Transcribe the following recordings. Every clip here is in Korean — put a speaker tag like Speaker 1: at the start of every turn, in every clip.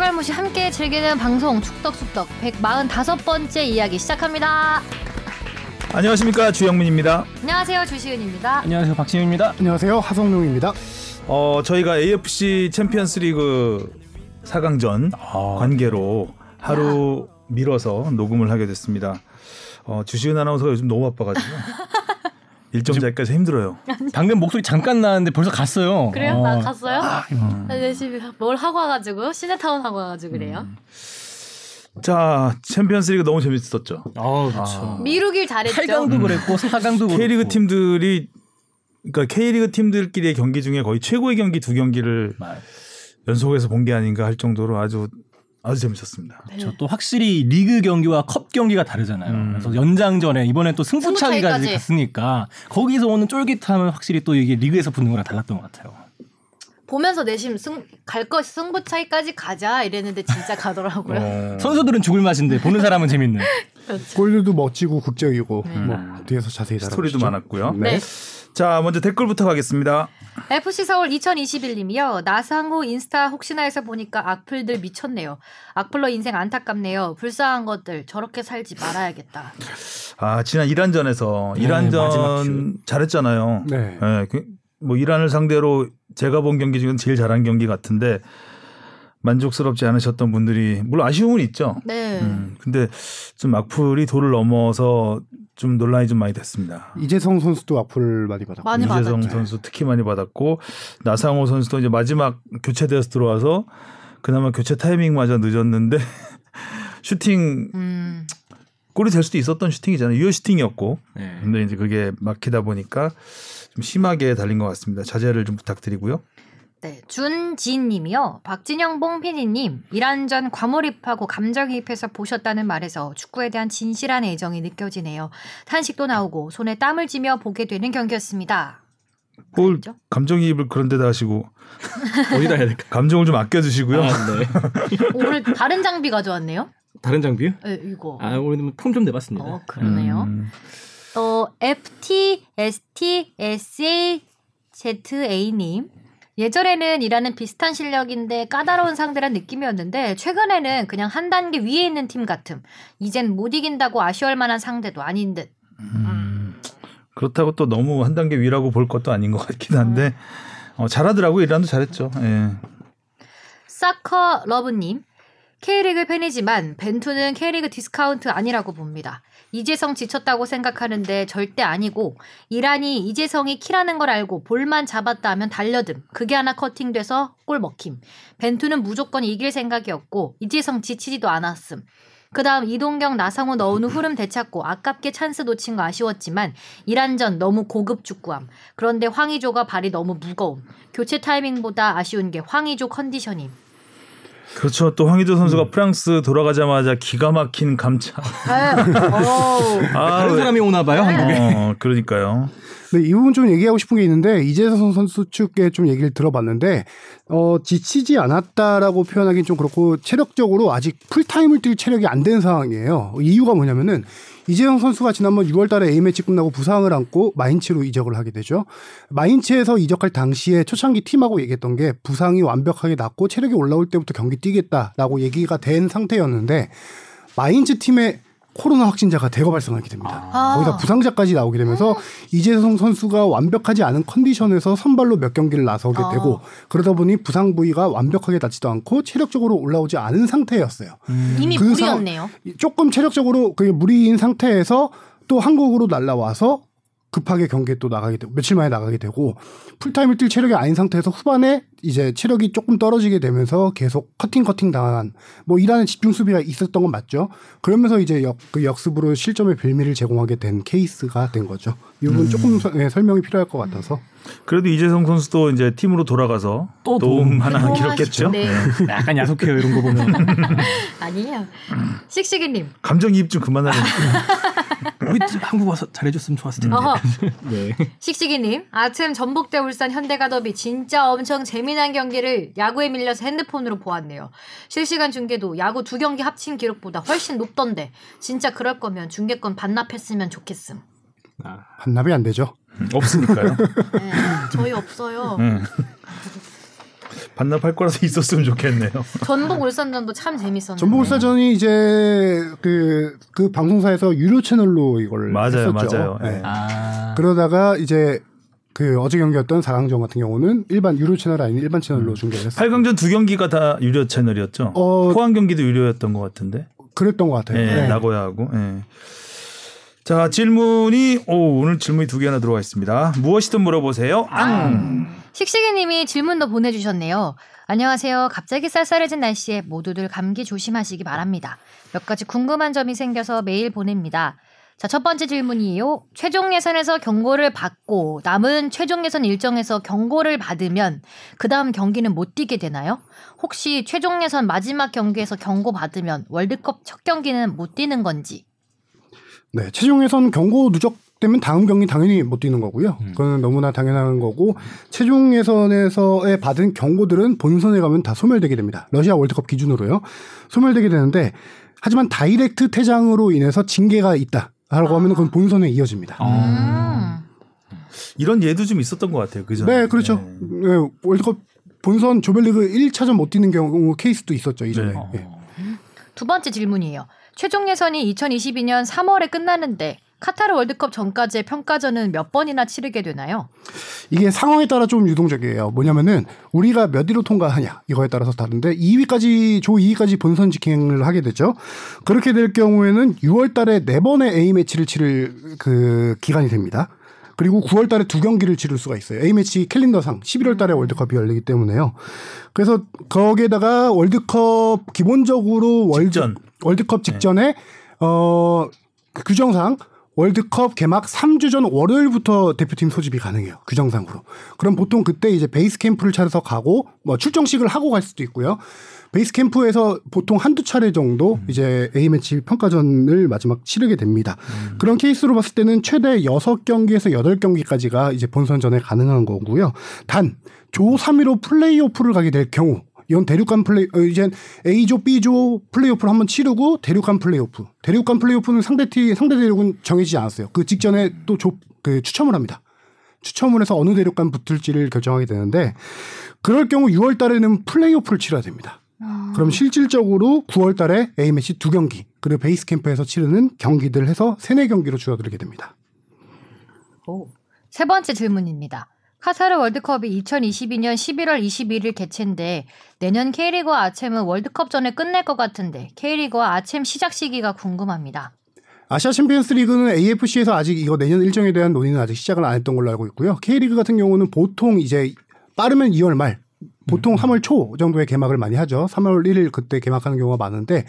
Speaker 1: 추갈무시 함께 즐기는 방송 축덕숙덕 145번째 이야기 시작합니다.
Speaker 2: 안녕하십니까 주영민입니다.
Speaker 1: 안녕하세요 주시은입니다.
Speaker 3: 안녕하세요 박진영입니다.
Speaker 4: 안녕하세요 하성룡입니다.
Speaker 2: 어 저희가 AFC 챔피언스리그 4강전
Speaker 3: 아.
Speaker 2: 관계로 하루 미뤄서 녹음을 하게 됐습니다. 어, 주시은 아나운서가 요즘 너무 바빠가지고 일정 자기까지 힘들어요.
Speaker 3: 방금 목소리 잠깐 나왔는데 벌써 갔어요.
Speaker 1: 그래요?
Speaker 3: 어.
Speaker 1: 나 갔어요? 나 열심히 뭘 하고 와가지고 시네타운 하고 와가지고 그래요.
Speaker 2: 자 챔피언스리그 너무 재밌었죠.
Speaker 3: 아 그렇죠.
Speaker 1: 미루길 잘했죠.
Speaker 3: 8강도 그랬고 4강도 그렇고.
Speaker 2: K리그 팀들이 그러니까 K리그 팀들끼리의 경기 중에 거의 최고의 경기 두 경기를
Speaker 3: 맞-
Speaker 2: 연속해서 본 게 아닌가 할 정도로 아주 아주 재밌었습니다.
Speaker 3: 그렇죠. 또 확실히 리그 경기와 컵 경기가 다르잖아요.
Speaker 2: 음.
Speaker 3: 그래서 연장전에 이번엔 또 승부차기까지
Speaker 1: 승부차기까지.
Speaker 3: 갔으니까 거기서 오는 쫄깃함은 확실히 또 이게 리그에서 붙는 거랑 달랐던 것 같아요.
Speaker 1: 보면서 내심 승, 갈것 승부 차이까지 가자 이랬는데 진짜 가더라고요.
Speaker 2: 어,
Speaker 3: 선수들은 죽을 맛인데 보는 사람은 재밌는.
Speaker 1: 그렇죠.
Speaker 4: 골들도 멋지고 극적이고
Speaker 1: 네.
Speaker 4: 뭐 뒤에서 자세히
Speaker 2: 스토리도. 많았고요.
Speaker 1: 네.
Speaker 2: 자 먼저 댓글부터 가겠습니다.
Speaker 1: FC 서울 2021님이요. 나상호 인스타 혹시나 해서 보니까 악플들 미쳤네요. 악플러 인생 안타깝네요. 불쌍한 것들 저렇게 살지 말아야겠다.
Speaker 2: 아 지난 이란전에서
Speaker 3: 네,
Speaker 2: 이란전 잘했잖아요.
Speaker 4: 네.
Speaker 2: 예, 그, 뭐 이란을 상대로 제가 본 경기 중에 제일 잘한 경기 같은데 만족스럽지 않으셨던 분들이 물론 아쉬움은 있죠.
Speaker 1: 네.
Speaker 2: 음, 근데 좀 악플이 도를 넘어서 좀 논란이 좀 많이 됐습니다.
Speaker 4: 이재성 선수도 악플 많이 받았고
Speaker 1: 많이
Speaker 2: 이재성
Speaker 1: 받았죠.
Speaker 2: 선수 특히 많이 받았고 나상호 선수도 이제 마지막 교체돼서 들어와서 그나마 교체 타이밍마저 늦었는데 슈팅
Speaker 1: 음.
Speaker 2: 골이 될 수도 있었던 슈팅이잖아요. 유효 슈팅이었고
Speaker 3: 네.
Speaker 2: 근데 이제 그게 막히다 보니까 좀 심하게 달린 것 같습니다. 자제를 좀 부탁드리고요.
Speaker 1: 네, 준지님이요. 박진영 봉피디님 이란 전 과몰입하고 감정이입해서 보셨다는 말에서 축구에 대한 진실한 애정이 느껴지네요. 탄식도 나오고 손에 땀을 쥐며 보게 되는 경기였습니다.
Speaker 2: 뭘? 감정이입을 그런 데다 하시고
Speaker 3: 어디다 해야 될까?
Speaker 2: 감정을 좀 아껴주시고요.
Speaker 3: 아, 네.
Speaker 1: 오늘 다른 장비 가져왔네요.
Speaker 3: 다른 장비요?
Speaker 1: 네, 이거.
Speaker 3: 아 오늘 폼좀 내봤습니다.
Speaker 1: 어 그러네요.
Speaker 2: 음,
Speaker 1: 또 FT ST SA ZA님 예전에는 이라는 비슷한 실력인데 까다로운 상대란 느낌이었는데 최근에는 그냥 한 단계 위에 있는 팀 같음. 이젠 못 이긴다고 아쉬울 만한 상대도 아닌 듯.
Speaker 2: 음, 그렇다고 또 너무 한 단계 위라고 볼 것도 아닌 것 같긴 한데 어, 잘하더라고요. 이란도 잘했죠. 예.
Speaker 1: 사커 러브님 K리그 팬이지만 벤투는 K리그 디스카운트 아니라고 봅니다. 이재성 지쳤다고 생각하는데 절대 아니고 이란이 이재성이 키라는 걸 알고 볼만 잡았다 하면 달려듦. 그게 하나 커팅돼서 골 먹힘. 벤투는 무조건 이길 생각이었고 이재성 지치지도 않았음. 그 다음 이동경 나상호 넣은 후 흐름 되찾고 아깝게 찬스 놓친 거 아쉬웠지만 이란전 너무 고급 축구함. 그런데 황의조가 발이 너무 무거움. 교체 타이밍보다 아쉬운 게 황의조 컨디션임.
Speaker 2: 그렇죠. 또 황희조 선수가
Speaker 1: 음.
Speaker 2: 프랑스 돌아가자마자 기가 막힌 감차. 아,
Speaker 3: 다른
Speaker 2: 왜-
Speaker 3: 사람이 오나 봐요 한국에.
Speaker 2: 어, 그러니까요.
Speaker 4: 네, 이 부분 좀 얘기하고 싶은 게 있는데 이재성 선수 측에 좀 얘기를 들어봤는데 어, 지치지 않았다라고 표현하기는 좀 그렇고 체력적으로 아직 풀타임을 뛸 체력이 안 된 상황이에요. 이유가 뭐냐면은 이재성 선수가 지난번 6월달에 A 매치 끝나고 부상을 안고 마인츠로 이적을 하게 되죠. 마인츠에서 이적할 당시에 초창기 팀하고 얘기했던 게 부상이 완벽하게 낫고 체력이 올라올 때부터 경기 뛰겠다라고 얘기가 된 상태였는데 마인츠 팀의 코로나 확진자가 대거 발생하게 됩니다.
Speaker 1: 아.
Speaker 4: 거기다 부상자까지 나오게 되면서 이재성 선수가 완벽하지 않은 컨디션에서 선발로 몇 경기를 나서게
Speaker 1: 아.
Speaker 4: 되고 그러다 보니 부상 부위가 완벽하게 낫지도 않고 체력적으로 올라오지 않은 상태였어요.
Speaker 1: 이미
Speaker 4: 그
Speaker 1: 무리였네요.
Speaker 4: 조금 체력적으로 그게 무리인 상태에서 또 한국으로 날라와서 급하게 경기에 또 나가게 되고 며칠 만에 나가게 되고 풀타임을 뛸 체력이 아닌 상태에서 후반에 이제 체력이 조금 떨어지게 되면서 계속 커팅 커팅 당한 뭐 이란의 집중 수비가 있었던 건 맞죠. 그러면서 이제 역, 그 역습으로 실점의 빌미를 제공하게 된 케이스가 된 거죠. 이 부분 조금 서- 네, 설명이 필요할 것 같아서
Speaker 2: 그래도 이재성 선수도 이제 팀으로 돌아가서
Speaker 3: 또
Speaker 2: 도움. 하나.
Speaker 1: 하시죠. 네.
Speaker 3: 약간 야속해요 이런 거 보면.
Speaker 1: 아니에요. 씩씩이님.
Speaker 2: 감정이입 좀 그만하는.
Speaker 3: 우리 팀 한국 와서 잘해줬으면 좋았을 텐데. 네.
Speaker 1: 씩씩이님. 아침 전북대 울산 현대가 더비 진짜 엄청 재미난 경기를 야구에 밀려서 핸드폰으로 보았네요. 실시간 중계도 야구 두 경기 합친 기록보다 훨씬 높던데 진짜 그럴 거면 중계권 반납했으면 좋겠음.
Speaker 3: 아,
Speaker 4: 반납이 안 되죠.
Speaker 2: 없으니까요.
Speaker 1: 네, 저희 없어요.
Speaker 2: 음. 반납할 거라서 있었으면 좋겠네요.
Speaker 1: 전북 울산전도 참 재밌었는데.
Speaker 4: 전북 울사전이 이제 그, 그 방송사에서 유료 채널로 이걸
Speaker 2: 맞아요,
Speaker 4: 했었죠.
Speaker 2: 맞아요.
Speaker 4: 네.
Speaker 2: 네.
Speaker 3: 아.
Speaker 4: 그러다가 이제 그 어제 경기였던 4강전 같은 경우는 일반 유료 채널 아닌 일반 채널로 중계를 했어요.
Speaker 2: 8강전 두 경기가 다 유료 채널이었죠.
Speaker 4: 어,
Speaker 2: 포항 경기도 유료였던 것 같은데.
Speaker 4: 그랬던 것 같아요.
Speaker 2: 예,
Speaker 4: 네.
Speaker 2: 나고야하고. 예. 자 질문이 오, 오늘 질문이 두 개나 들어와 있습니다. 무엇이든 물어보세요. 앙.
Speaker 1: 식식이 님이 질문도 보내 주셨네요. 안녕하세요. 갑자기 쌀쌀해진 날씨에 모두들 감기 조심하시기 바랍니다. 몇 가지 궁금한 점이 생겨서 메일 보냅니다. 자, 첫 번째 질문이에요. 최종 예선에서 경고를 받고 남은 최종 예선 일정에서 경고를 받으면 그 다음 경기는 못 뛰게 되나요? 혹시 최종 예선 마지막 경기에서 경고 받으면 월드컵 첫 경기는 못 뛰는 건지?
Speaker 4: 네, 최종 예선 경고 누적 되면 다음 경기 당연히 못 뛰는 거고요. 그거는 너무나 당연한 거고 최종 예선에서의 받은 경고들은 본선에 가면 다 소멸되게 됩니다. 러시아 월드컵 기준으로요. 소멸되게 되는데 하지만 다이렉트 퇴장으로 인해서 징계가 있다 라고 하면 그건 본선에 이어집니다.
Speaker 3: 아.
Speaker 1: 음.
Speaker 2: 이런 예도 좀 있었던 것 같아요. 그죠?
Speaker 4: 네, 그렇죠. 네, 월드컵 본선 조별리그 1차전 못 뛰는 경우 케이스도 있었죠 이전에.
Speaker 2: 네.
Speaker 4: 예.
Speaker 1: 두 번째 질문이에요. 최종 예선이 2022년 3월에 끝나는데 카타르 월드컵 전까지의 평가전은 몇 번이나 치르게 되나요?
Speaker 4: 이게 상황에 따라 좀 유동적이에요. 뭐냐면은 우리가 몇 위로 통과하냐 이거에 따라서 다른데 2위까지 조 2위까지 본선 직행을 하게 되죠. 그렇게 될 경우에는 6월달에 네 번의 A 매치를 치를 그 기간이 됩니다. 그리고 9월 달에 두 경기를 치를 수가 있어요. A 매치 캘린더상 11월 달에 월드컵이 열리기 때문에요. 그래서 거기에다가 월드컵 기본적으로 월드,
Speaker 2: 직전.
Speaker 4: 월드컵 직전에 어그 규정상 월드컵 개막 3주 전 월요일부터 대표팀 소집이 가능해요. 규정상으로. 그럼 보통 그때 이제 베이스 캠프를 차려서 가고 뭐 출정식을 하고 갈 수도 있고요. 베이스 캠프에서 보통 한두 차례 정도 이제 A매치 평가전을 마지막 치르게 됩니다. 그런 케이스로 봤을 때는 최대 6경기에서 8경기까지가 이제 본선전에 가능한 거고요. 단, 조 3위로 플레이오프를 가게 될 경우 이건 대륙간 플레이 어, 이제 A조, B조 플레이오프를 한번 치르고 대륙간 플레이오프. 대륙간 플레이오프는 상대 팀 상대 대륙은 정해지지 않았어요. 그 직전에 또조그 추첨을 합니다. 추첨을 해서 어느 대륙간 붙을지를 결정하게 되는데 그럴 경우 6월 달에는 플레이오프를 치러야 됩니다. 그럼 실질적으로 9월 달에 A매치 두 경기 그리고 베이스 캠프에서 치르는 경기들 해서 세네 경기로 줄어들게 됩니다.
Speaker 1: 오. 세 번째 질문입니다. 카타르 월드컵이 2022년 11월 21일 개최인데 내년 K리그와 아챔은 월드컵 전에 끝낼 것 같은데 K리그와 아챔 시작 시기가 궁금합니다.
Speaker 4: 아시아 챔피언스 리그는 AFC에서 아직 이거 내년 일정에 대한 논의는 아직 시작을 안 했던 걸로 알고 있고요. K리그 같은 경우는 보통 이제 빠르면 2월 말, 보통 3월 초 정도에 개막을 많이 하죠. 3월 1일 그때 개막하는 경우가 많은데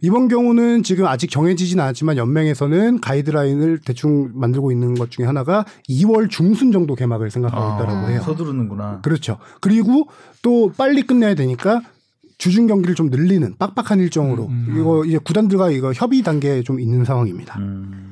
Speaker 4: 이번 경우는 지금 아직 정해지진 않았지만 연맹에서는 가이드라인을 대충 만들고 있는 것 중에 하나가 2월 중순 정도 개막을 생각하고 있다라고 해요.
Speaker 2: 서두르는구나.
Speaker 4: 그렇죠. 그리고 또 빨리 끝내야 되니까 주중 경기를 좀 늘리는 빡빡한 일정으로 이거 이제 구단들과 이거 협의 단계에 좀 있는 상황입니다.
Speaker 2: 음.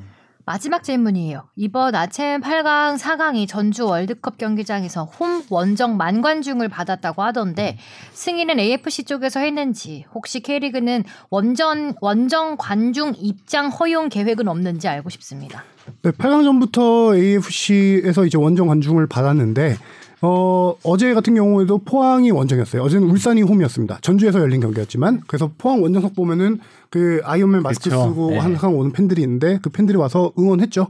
Speaker 1: 마지막 질문이에요. 이번 아챔 8강, 4강이 전주 월드컵 경기장에서 홈 원정 만관중을 받았다고 하던데 승인은 AFC 쪽에서 했는지 혹시 K리그는 원전 원정 관중 입장 허용 계획은 없는지 알고 싶습니다.
Speaker 4: 네, 8강 전부터 AFC에서 이제 원정 관중을 받았는데 어, 어제 같은 경우에도 포항이 원정이었어요. 어제는 울산이 홈이었습니다. 전주에서 열린 경기였지만 그래서 포항 원정석 보면은 그 아이언맨 마스크
Speaker 3: 그쵸.
Speaker 4: 쓰고
Speaker 3: 네.
Speaker 4: 항상 오는 팬들이 있는데 그 팬들이 와서 응원했죠.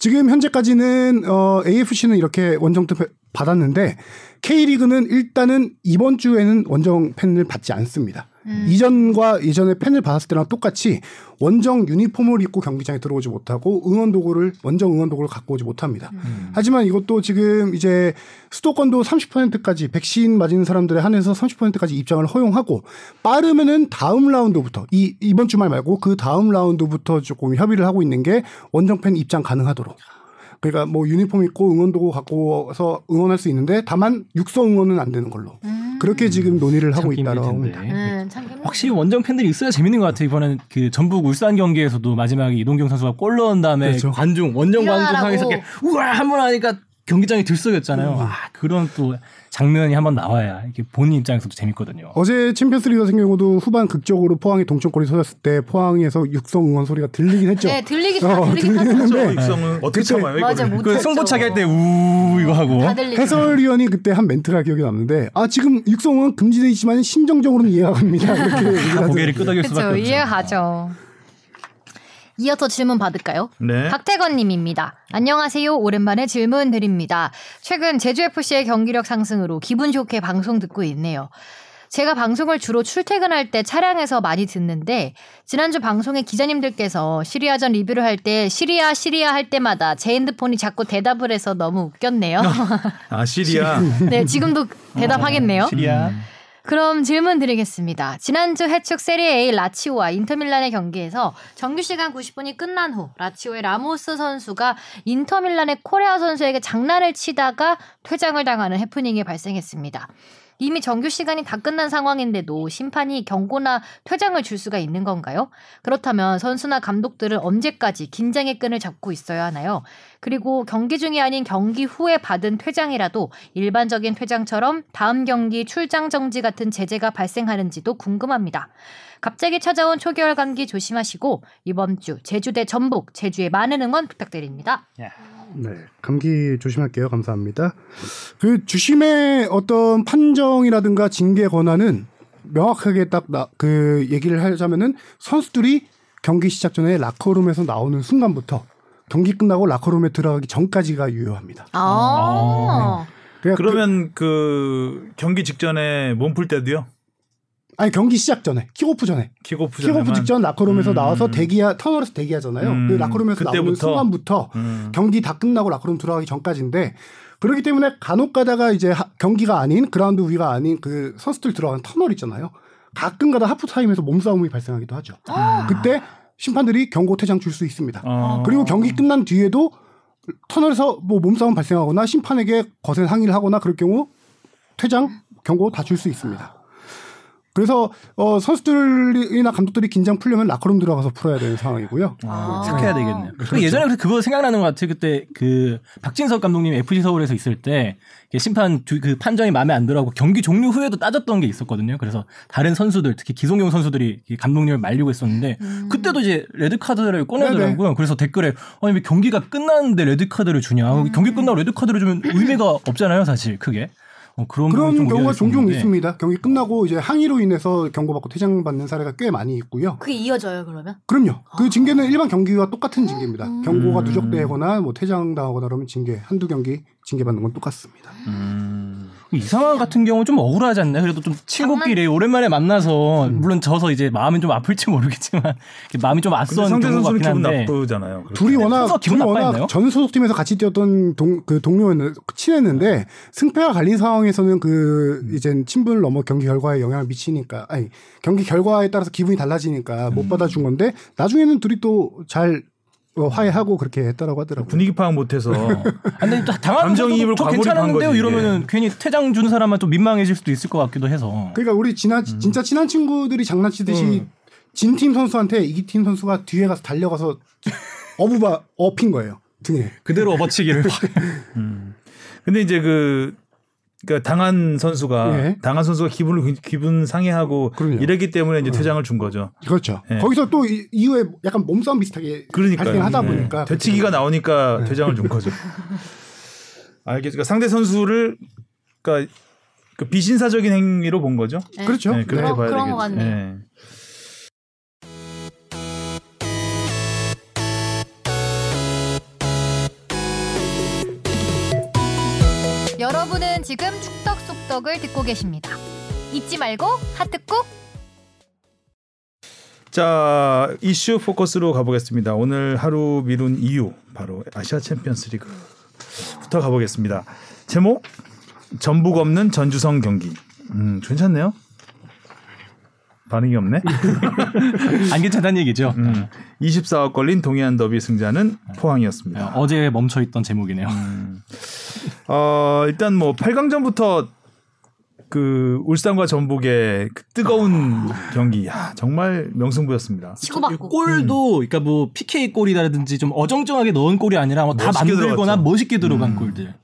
Speaker 4: 지금 현재까지는 어, AFC는 이렇게 원정 팬 받았는데 K리그는 일단은 이번 주에는 원정 팬을 받지 않습니다. 이전과 예전에 팬을 받았을 때랑 똑같이 원정 유니폼을 입고 경기장에 들어오지 못하고 응원 도구를 원정 응원 도구를 갖고 오지 못합니다. 하지만 이것도 지금 이제 수도권도 30%까지 백신 맞은 사람들에 한해서 30%까지 입장을 허용하고 빠르면은 다음 라운드부터 이 이번 주말 말고 그 다음 라운드부터 조금 협의를 하고 있는 게 원정 팬 입장 가능하도록. 그러니까 뭐 유니폼 입고 응원 도구 갖고 와서 응원할 수 있는데 다만 육성 응원은 안 되는 걸로. 그렇게 지금 논의를 하고
Speaker 3: 참
Speaker 4: 있다라고 합니다.
Speaker 1: 음.
Speaker 3: 확실히 원정 팬들이 있어야 재밌는 것 같아요. 이번엔 그 전북 울산 경기에서도 마지막에 이동경 선수가 골 넣은 다음에
Speaker 4: 그렇죠.
Speaker 3: 관중 원정 관중. 상에서 이렇게 우와 한 번 하니까 경기장이 들썩였잖아요. 아 그런 또 장면이 한번 나와야 이게 본인 입장에서도 재밌거든요.
Speaker 4: 어제 챔피언스리그 같은 경우도 후반 극적으로 포항이 동점골이 터졌을 때 포항에서 육성 응원 소리가 들리긴 했죠.
Speaker 1: 네, 들리긴
Speaker 4: 어,
Speaker 1: 다 들리긴.
Speaker 4: 했는데
Speaker 2: 육성은 어떻게 참아요?
Speaker 1: 맞아,
Speaker 3: 그. 승부차기 할 때 우 이거 하고.
Speaker 4: 해설위원이 그때 한 멘트가 기억이 남는데 아 지금 육성은 금지돼 있지만 심정적으로는 이해가 갑니다. 이렇게 얘기를
Speaker 3: 고개를. 끄덕일 수밖에. 없죠.
Speaker 1: 이해하죠. 이어서 질문 받을까요?
Speaker 2: 네.
Speaker 1: 박태건 님입니다. 안녕하세요. 오랜만에 질문 드립니다. 최근 제주FC의 경기력 상승으로 기분 좋게 방송 듣고 있네요. 제가 방송을 주로 출퇴근할 때 차량에서 많이 듣는데 지난주 방송에 기자님들께서 시리아전 리뷰를 할 때 시리아 시리아 할 때마다 제 핸드폰이 자꾸 대답을 해서 너무 웃겼네요.
Speaker 2: 아 시리아.
Speaker 1: 네, 지금도 대답하겠네요.
Speaker 3: 시리아
Speaker 1: 그럼 질문 드리겠습니다. 지난주 해축 세리에 A 라치오와 인터밀란의 경기에서 정규 시간 90분이 끝난 후 라치오의 라모스 선수가 인터밀란의 코레아 선수에게 장난을 치다가 퇴장을 당하는 해프닝이 발생했습니다. 이미 정규 시간이 다 끝난 상황인데도 심판이 경고나 퇴장을 줄 수가 있는 건가요? 그렇다면 선수나 감독들은 언제까지 긴장의 끈을 잡고 있어야 하나요? 그리고 경기 중이 아닌 경기 후에 받은 퇴장이라도 일반적인 퇴장처럼 다음 경기 출장 정지 같은 제재가 발생하는지도 궁금합니다. 갑자기 찾아온 초겨울 감기 조심하시고 이번 주 제주 대 전북 제주에 많은 응원 부탁드립니다.
Speaker 4: 네, 감기 조심할게요. 감사합니다. 그 주심의 어떤 판정이라든가 징계 권한은 명확하게 딱 그 얘기를 하자면은 선수들이 경기 시작 전에 라커룸에서 나오는 순간부터 경기 끝나고 라커룸에 들어가기 전까지가 유효합니다.
Speaker 1: 아,
Speaker 4: 그러니까
Speaker 2: 그러면 그 경기 직전에 몸 풀 때도요?
Speaker 4: 그- 아니 경기 시작 전에 킥오프 전에
Speaker 2: 킥오프.
Speaker 4: 킥오프 직전 라커룸에서
Speaker 2: 음.
Speaker 4: 나와서 대기하 터널에서 대기하잖아요.
Speaker 2: 음.
Speaker 4: 그 라커룸에서 나오는
Speaker 2: 그때부터?
Speaker 4: 순간부터
Speaker 2: 음.
Speaker 4: 경기 다 끝나고 라커룸 들어가기 전까지인데 그렇기 때문에 간혹 가다가 이제 하- 경기가 아닌 그라운드 위가 아닌 그 선수들 들어가는 터널 있잖아요. 가끔 가다 하프 타임에서 몸싸움이 발생하기도 하죠. 그때 심판들이 경고 퇴장 줄 수 있습니다.
Speaker 2: 어.
Speaker 4: 그리고 경기 끝난 뒤에도 터널에서 뭐 몸싸움 발생하거나 심판에게 거센 항의를 하거나 그럴 경우 퇴장 경고 다 줄 수 있습니다. 그래서 어, 선수들이나 감독들이 긴장 풀려면 라커룸 들어가서 풀어야 되는 상황이고요.
Speaker 1: 아.
Speaker 3: 착해야 되겠네요. 그 예전에 그래서 그거 생각나는 것 같아요. 그때 그 박진섭 감독님 FC 서울에서 있을 때 심판 두- 그 판정이 마음에 안 들어하고 경기 종료 후에도 따졌던 게 있었거든요. 그래서 다른 선수들 특히 기성용 선수들이 이 감독님을 말리고 있었는데 그때도 이제 레드 카드를 꺼내더라고요. 그래서 댓글에 아니 왜 경기가 끝났는데 레드 카드를 주냐? 경기 끝나고 레드 카드를 주면 의미가 없잖아요, 사실 크게. 어, 그런
Speaker 4: 그런
Speaker 3: 좀
Speaker 4: 경우가 종종
Speaker 3: 있었는데.
Speaker 4: 있습니다. 경기 끝나고 이제 항의로 인해서 경고받고 퇴장받는 사례가 꽤 많이 있고요.
Speaker 1: 그게 이어져요 그러면?
Speaker 4: 그럼요. 그 징계는 일반 경기와 똑같은 징계입니다.
Speaker 1: 음.
Speaker 4: 경고가 누적되거나 뭐 퇴장당하거나 그러면 징계 한두 경기 징계받는 건 똑같습니다.
Speaker 2: 음.
Speaker 3: 이 상황 같은 경우 좀 억울하지 않나요? 그래도 좀 친구끼리 오랜만에 만나서
Speaker 2: 음.
Speaker 3: 물론 져서 이제 마음이 좀 아플지 모르겠지만 마음이 좀 앞선 경우 같긴 한데
Speaker 2: 나쁘잖아요.
Speaker 4: 둘이 워낙 둘이 워낙? 전 소속팀에서 같이 뛰었던 동, 그 동료였는 친했는데 승패가 갈린 상황에서는 그
Speaker 3: 음.
Speaker 4: 이제 친분을 넘어 경기 결과에 영향을 미치니까 아니 경기 결과에 따라서 기분이 달라지니까
Speaker 3: 음.
Speaker 4: 못 받아준 건데 나중에는 둘이 또잘 어, 화해하고 그렇게 했다라고 하더라고요.
Speaker 2: 분위기 파악 못해서
Speaker 3: 아, 근데 또 당하는
Speaker 2: 감정이입을
Speaker 3: 저
Speaker 2: 거지,
Speaker 3: 이러면은. 괜히 퇴장 준 사람만 좀 민망해질 수도 있을 것 같기도 해서
Speaker 4: 그러니까 우리 지난
Speaker 3: 음.
Speaker 4: 진짜 친한 친구들이 장난치듯이 진팀 선수한테 이기 팀 선수가 뒤에 가서 달려가서 어부바 업힌 거예요 등에.
Speaker 3: 그대로 업어치기를
Speaker 2: 근데 이제 그 그러니까 당한 선수가
Speaker 4: 예.
Speaker 2: 당한 선수가 기분을 기분 상해하고
Speaker 4: 그럼요.
Speaker 2: 이랬기 때문에 이제 퇴장을 준 거죠.
Speaker 4: 그렇죠.
Speaker 2: 예.
Speaker 4: 거기서 또 이- 이후에 약간 몸싸움 비슷하게
Speaker 2: 그러니까
Speaker 4: 발생하다 보니까
Speaker 2: 되치기가 나오니까 퇴장을 준 거죠. 알겠죠. 그러니까 상대 선수를 그러니까 그 비신사적인 행위로 본 거죠.
Speaker 1: 네.
Speaker 4: 그렇죠.
Speaker 2: 네, 그렇게
Speaker 1: 그런-
Speaker 2: 봐야
Speaker 1: 그런
Speaker 2: 되겠죠.
Speaker 1: 것 같네 지금 축덕 속덕을 듣고 계십니다. 잊지 말고 하트 꾹.
Speaker 2: 자 이슈 포커스로 가보겠습니다. 오늘 하루 미룬 이유 바로 아시아 챔피언스리그부터 가보겠습니다. 제목 전북 없는 전주성 경기. 음 괜찮네요. 반응이 없네.
Speaker 3: 안 괜찮다는 얘기죠.
Speaker 2: 음, 24억 걸린 동해안 더비 승자는 포항이었습니다.
Speaker 3: 어제 멈춰 있던 제목이네요.
Speaker 2: 어, 일단 뭐 8강전부터 그 울산과 전북의 그 뜨거운 경기, 야 정말 명승부였습니다.
Speaker 1: 치고받고.
Speaker 3: 골도 그러니까 뭐 PK 골이라든지 좀 어정쩡하게 넣은 골이 아니라 뭐 다
Speaker 2: 멋있게
Speaker 3: 만들거나
Speaker 2: 들어갔죠.
Speaker 3: 멋있게 들어간
Speaker 2: 음.
Speaker 3: 골들.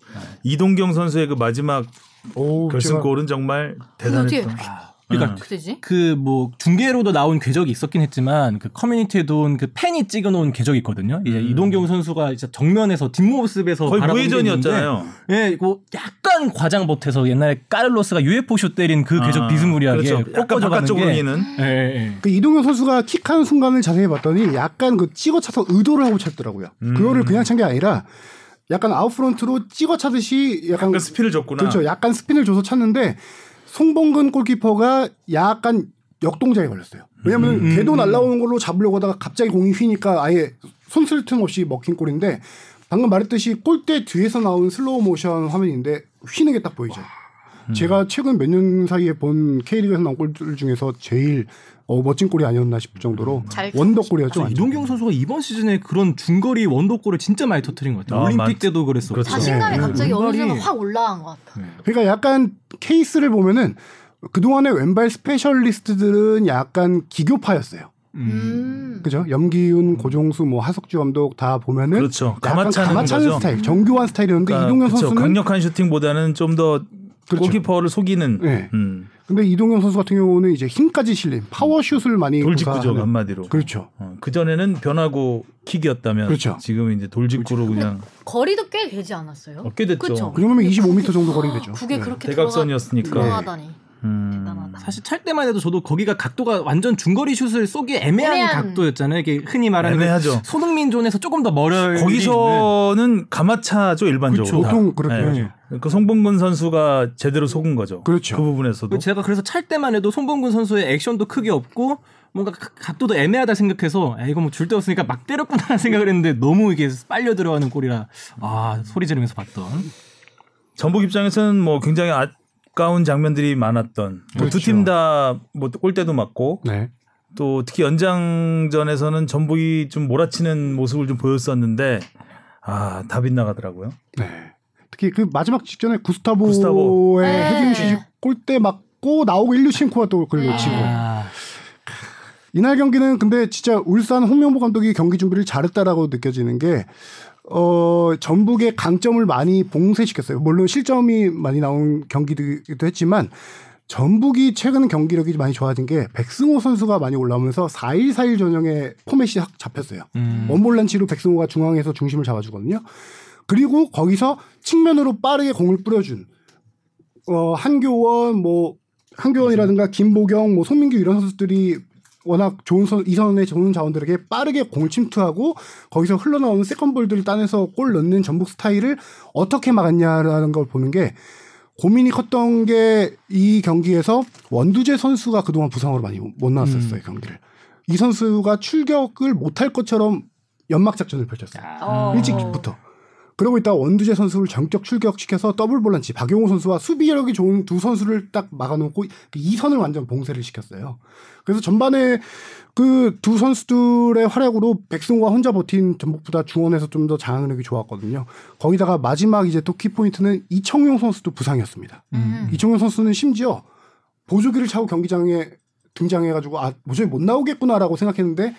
Speaker 2: 이동경 선수의 그 마지막
Speaker 4: 오,
Speaker 2: 결승골은 정말
Speaker 1: 그게 어떻게
Speaker 2: 대단했던.
Speaker 3: 그러니까
Speaker 2: 음.
Speaker 1: 그되지?
Speaker 3: 그뭐 중계로도 나온 궤적이 있었긴 했지만 그 커뮤니티에 도 온 그 팬이 찍어놓은 궤적이 있거든요. 이제 이동경 선수가 진짜 정면에서 뒷모습에서
Speaker 2: 음. 거의 무회전이었잖아요.
Speaker 3: 예, 이거 약간 과장 보태서 옛날에 까를로스가 UFO 슛 때린 그 궤적
Speaker 2: 아,
Speaker 3: 비스무리하게
Speaker 2: 그렇죠. 약간
Speaker 3: 꺾어져 가는
Speaker 2: 바깥쪽으로
Speaker 3: 게.
Speaker 2: 기는.
Speaker 3: 예, 예.
Speaker 4: 그 이동경 선수가 킥하는 순간을 자세히 봤더니 약간 그 찍어 차서 의도를 하고 찼더라고요.
Speaker 2: 음.
Speaker 4: 그거를 그냥 찬 게 아니라 약간 아웃프런트로 찍어 차듯이 약간
Speaker 2: 약간 스핀을 줬구나.
Speaker 4: 그렇죠. 약간 스핀을 줘서 찼는데 송범근 골키퍼가 약간 역동작에 걸렸어요. 왜냐면
Speaker 3: 음,
Speaker 4: 궤도
Speaker 3: 음.
Speaker 4: 날라오는 걸로 잡으려고 하다가 갑자기 공이 휘니까 아예 손쓸 틈 없이 먹힌 골인데 방금 말했듯이 골대 뒤에서 나온 슬로우 모션 화면인데 휘는 게 딱 보이죠.
Speaker 2: 음.
Speaker 4: 제가 최근 몇 년 사이에 본 K리그에서 나온 골들 중에서 제일 어, 멋진 골이 아니었나 싶을 정도로
Speaker 1: 잘
Speaker 4: wonder goal이었죠.
Speaker 3: 이동경 선수가 이번 시즌에 그런 중거리 wonder goal을 진짜 많이 터뜨린 것 같아요.
Speaker 2: 아,
Speaker 3: 올림픽
Speaker 2: 많-
Speaker 3: 때도 그랬었고.
Speaker 2: 그렇죠.
Speaker 1: 자신감이
Speaker 4: 네.
Speaker 1: 갑자기 어느
Speaker 3: 왼발이-
Speaker 1: 순간 확 올라간 것 같아.
Speaker 4: 그러니까 약간 케이스를 보면은 그동안의 왼발 스페셜리스트들은 약간 기교파였어요.
Speaker 1: 음.
Speaker 4: 그죠? 염기훈, 고종수, 뭐 하석주 감독 다 보면은
Speaker 2: 그렇죠.
Speaker 4: 약간
Speaker 2: 감아차는
Speaker 4: 감아차는
Speaker 2: 거죠.
Speaker 4: 스타일, 정교한 스타일이었는데
Speaker 2: 그러니까
Speaker 4: 이동경
Speaker 2: 그쵸.
Speaker 4: 선수는
Speaker 2: 강력한 슈팅보다는 좀더
Speaker 4: 그렇죠.
Speaker 2: 골키퍼를 속이는.
Speaker 4: 네.
Speaker 2: 음.
Speaker 4: 근데 이동현 선수 같은 경우는 이제 힘까지 실린 파워슛을 많이
Speaker 2: 돌직구죠 한마디로.
Speaker 4: 그렇죠.
Speaker 2: 그 전에는 변하고 킥이었다면
Speaker 4: 그렇죠.
Speaker 2: 지금 이제 돌직구로 그냥
Speaker 1: 거리도 꽤 되지 않았어요?
Speaker 2: 어, 꽤 됐죠.
Speaker 1: 그쵸?
Speaker 4: 그 정도면 25m 정도 거리 되죠.
Speaker 1: 그게
Speaker 4: 네.
Speaker 1: 그렇게
Speaker 2: 대각선이었으니까.
Speaker 1: 들어가다니
Speaker 2: 음.
Speaker 1: 대단하다.
Speaker 3: 사실 찰 때만 해도 저도 거기가 각도가 완전 중거리 슛을 쏘기 애매한,
Speaker 1: 애매한.
Speaker 3: 각도였잖아요. 이게 흔히 말하는 그
Speaker 2: 애매하죠.
Speaker 3: 손흥민 존에서 조금 더 멀어
Speaker 2: 거기서는 가마차죠 일반적으로. 다.
Speaker 4: 보통 그렇게
Speaker 2: 네. 그 송봉근 선수가 제대로 속은 거죠.
Speaker 4: 그렇죠.
Speaker 2: 그 부분에서도.
Speaker 3: 제가 그래서 찰 때만 해도 손범근 선수의 액션도 크게 없고 뭔가 각- 각도도 애매하다 생각해서 아, 이거 뭐 줄 데 없으니까 막 때렸구나 생각을 했는데 너무 이게 빨려 들어가는 골이라 아 소리 지르면서 봤던
Speaker 2: 전북 입장에서는 뭐 굉장히 아까운 장면들이 많았던 뭐
Speaker 4: 그렇죠.
Speaker 2: 두팀 다 뭐 골대도 맞고
Speaker 4: 네.
Speaker 2: 또 특히 연장전에서는 전북이 좀 몰아치는 모습을 좀 보였었는데 아다 빗나가더라고요.
Speaker 4: 네. 특히 그 마지막 직전에 구스타보의
Speaker 2: 구스타보.
Speaker 1: 네.
Speaker 4: 헤딩 슛이 골대 맞고 나오고 일루첸코가 또 그걸
Speaker 1: 네.
Speaker 4: 놓치고
Speaker 3: 아,
Speaker 4: 이날 경기는 근데 진짜 울산 홍명보 감독이 경기 준비를 잘했다라고 느껴지는 게 어, 전북의 강점을 많이 봉쇄시켰어요. 물론 실점이 많이 나온 경기도 했지만 전북이 최근 경기력이 많이 좋아진 게 백승호 선수가 많이 올라오면서 4-1-4-1 전형의 포맷이 확 잡혔어요.
Speaker 3: 음.
Speaker 4: 원볼란치로 백승호가 중앙에서 중심을 잡아주거든요. 그리고 거기서 측면으로 빠르게 공을 뿌려준 어, 한교원 뭐 한교원이라든가 김보경 뭐 손민규 이런 선수들이 워낙 좋은 선, 이선의 좋은 자원들에게 빠르게 공을 침투하고 거기서 흘러나오는 세컨볼들을 따내서 골 넣는 전북 스타일을 어떻게 막았냐라는 걸 보는 게 고민이 컸던 게 이 경기에서 원두재 선수가 그동안 부상으로 많이 못 나왔었어요 경기를. 이 선수가 출격을 못할 것처럼 연막 작전을 펼쳤어요.
Speaker 1: 어.
Speaker 4: 일찍부터 그러고 있다가 원두재 선수를 전격 출격시켜서 더블 볼란치 박용호 선수와 수비력이 좋은 두 선수를 딱 막아놓고 이 선을 완전 봉쇄를 시켰어요. 그래서 전반에 그 두 선수들의 활약으로 백승호가 혼자 버틴 전북보다 중원에서 좀 더 장악력이 좋았거든요. 거기다가 마지막 이제 또 키포인트는 이청용 선수도 부상이었습니다.
Speaker 1: 음.
Speaker 4: 이청용 선수는 심지어 보조기를 차고 경기장에 등장해가지고 아 도저히 못 나오겠구나라고 생각했는데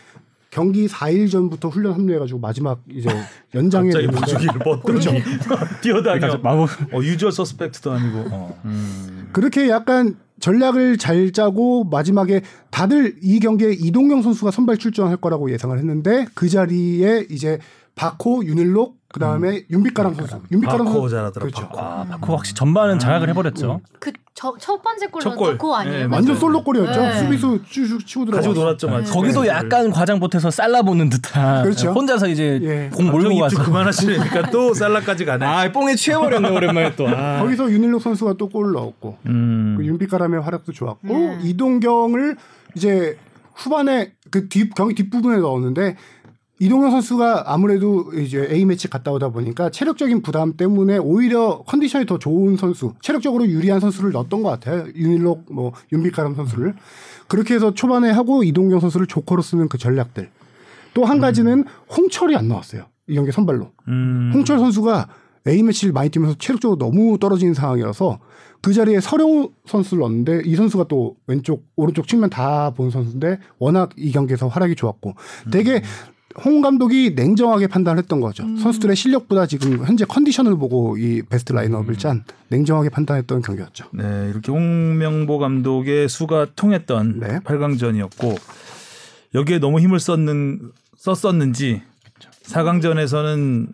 Speaker 4: 경기 4일 전부터 훈련 합류해가지고 마지막 이제 연장에
Speaker 2: 갑자기
Speaker 4: 되는데
Speaker 2: 보조기를 뻗더니
Speaker 4: 그렇죠.
Speaker 2: 뛰어다녀.
Speaker 3: 그러니까 마법
Speaker 2: 어, 유저 서스펙트도 아니고. 어. 음.
Speaker 4: 그렇게 약간 전략을 잘 짜고 마지막에 다들 이 경기에 이동경 선수가 선발 출전할 거라고 예상을 했는데 그 자리에 이제 바코, 윤일록 그다음에 윤빛가람 선수. 윤빛가람
Speaker 2: 바코
Speaker 4: 선수
Speaker 2: 잘하더라.
Speaker 4: 그렇죠.
Speaker 2: 바코.
Speaker 3: 아, 바코 확실히 전반은 장악을 해버렸죠.
Speaker 1: 그첫 첫 번째
Speaker 2: 골첫 골.
Speaker 1: 넣고 아니에요?
Speaker 2: 네,
Speaker 4: 완전. 솔로골이었죠.
Speaker 1: 네.
Speaker 4: 수비수 쭈쭈 치고 들어가.
Speaker 2: 가지고 놀았죠, 맞
Speaker 3: 거기도 약간 과장 못해서 살라 보는 듯한
Speaker 4: 그렇죠.
Speaker 3: 혼자서 이제
Speaker 4: 예.
Speaker 3: 공 몰고 가서
Speaker 2: 그만하시니까 또 살라까지 가네.
Speaker 3: 아 뽕에 취해버렸네 오랜만에 또 아.
Speaker 4: 거기서 윤일록 선수가 또 골을 넣었고
Speaker 2: 음.
Speaker 4: 그 윤빛가람의 활약도 좋았고
Speaker 1: 음.
Speaker 4: 이동경을 이제 후반에 그 뒷 경기 뒷부분에 넣었는데 이동경 선수가 아무래도 이제 A 매치 갔다 오다 보니까 체력적인 부담 때문에 오히려 컨디션이 더 좋은 선수, 체력적으로 유리한 선수를 넣었던 것 같아요. 윤일록, 뭐 윤빛가람 선수를 그렇게 해서 초반에 하고 이동경 선수를 조커로 쓰는 그 전략들. 또 한 가지는 홍철이 안 나왔어요. 이 경기 선발로.
Speaker 2: 음.
Speaker 4: 홍철 선수가 A 매치를 많이 뛰면서 체력적으로 너무 떨어지는 상황이라서 그 자리에 서령우 선수를 넣었는데 이 선수가 또 왼쪽 오른쪽 측면 다 본 선수인데 워낙 이 경기에서 활약이 좋았고 되게 홍 감독이 냉정하게 판단했던 거죠. 선수들의 실력보다 지금 현재 컨디션을 보고 이 베스트 라인업을 짠 냉정하게 판단했던 경기였죠.
Speaker 2: 네, 이렇게 홍명보 감독의 수가 통했던
Speaker 4: 네.
Speaker 2: 8강전이었고 여기에 너무 힘을 썼는 썼었는지 4강전에서는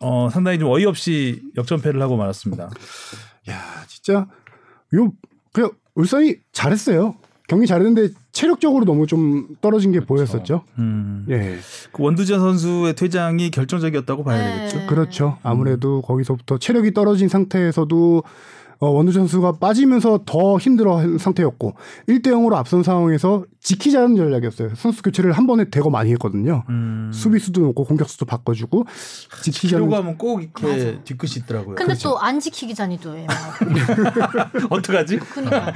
Speaker 2: 어, 상당히 좀 어이없이 역전패를 하고 말았습니다.
Speaker 4: 야 진짜 요 그냥 울산이 잘했어요. 경기 잘했는데 체력적으로 너무 좀 떨어진 게 보였었죠.
Speaker 2: 음.
Speaker 4: 예,
Speaker 2: 그 원두재 선수의 퇴장이 결정적이었다고 봐야
Speaker 1: 네.
Speaker 2: 되겠죠.
Speaker 4: 그렇죠. 아무래도 거기서부터 체력이 떨어진 상태에서도 어, 원두 선수가 빠지면서 더 힘들어 한 상태였고 1대 0으로 앞선 상황에서 지키자는 전략이었어요. 선수 교체를 한 번에 대거 많이 했거든요.
Speaker 2: 음.
Speaker 4: 수비수도 놓고 공격수도 바꿔주고 지키자는
Speaker 2: 키로가 하면 꼭 이렇게 뒤끝이 있더라고요.
Speaker 1: 근데 또 안 지키기 전이 또 애매하고.
Speaker 2: 어떡하지?
Speaker 1: 그러니까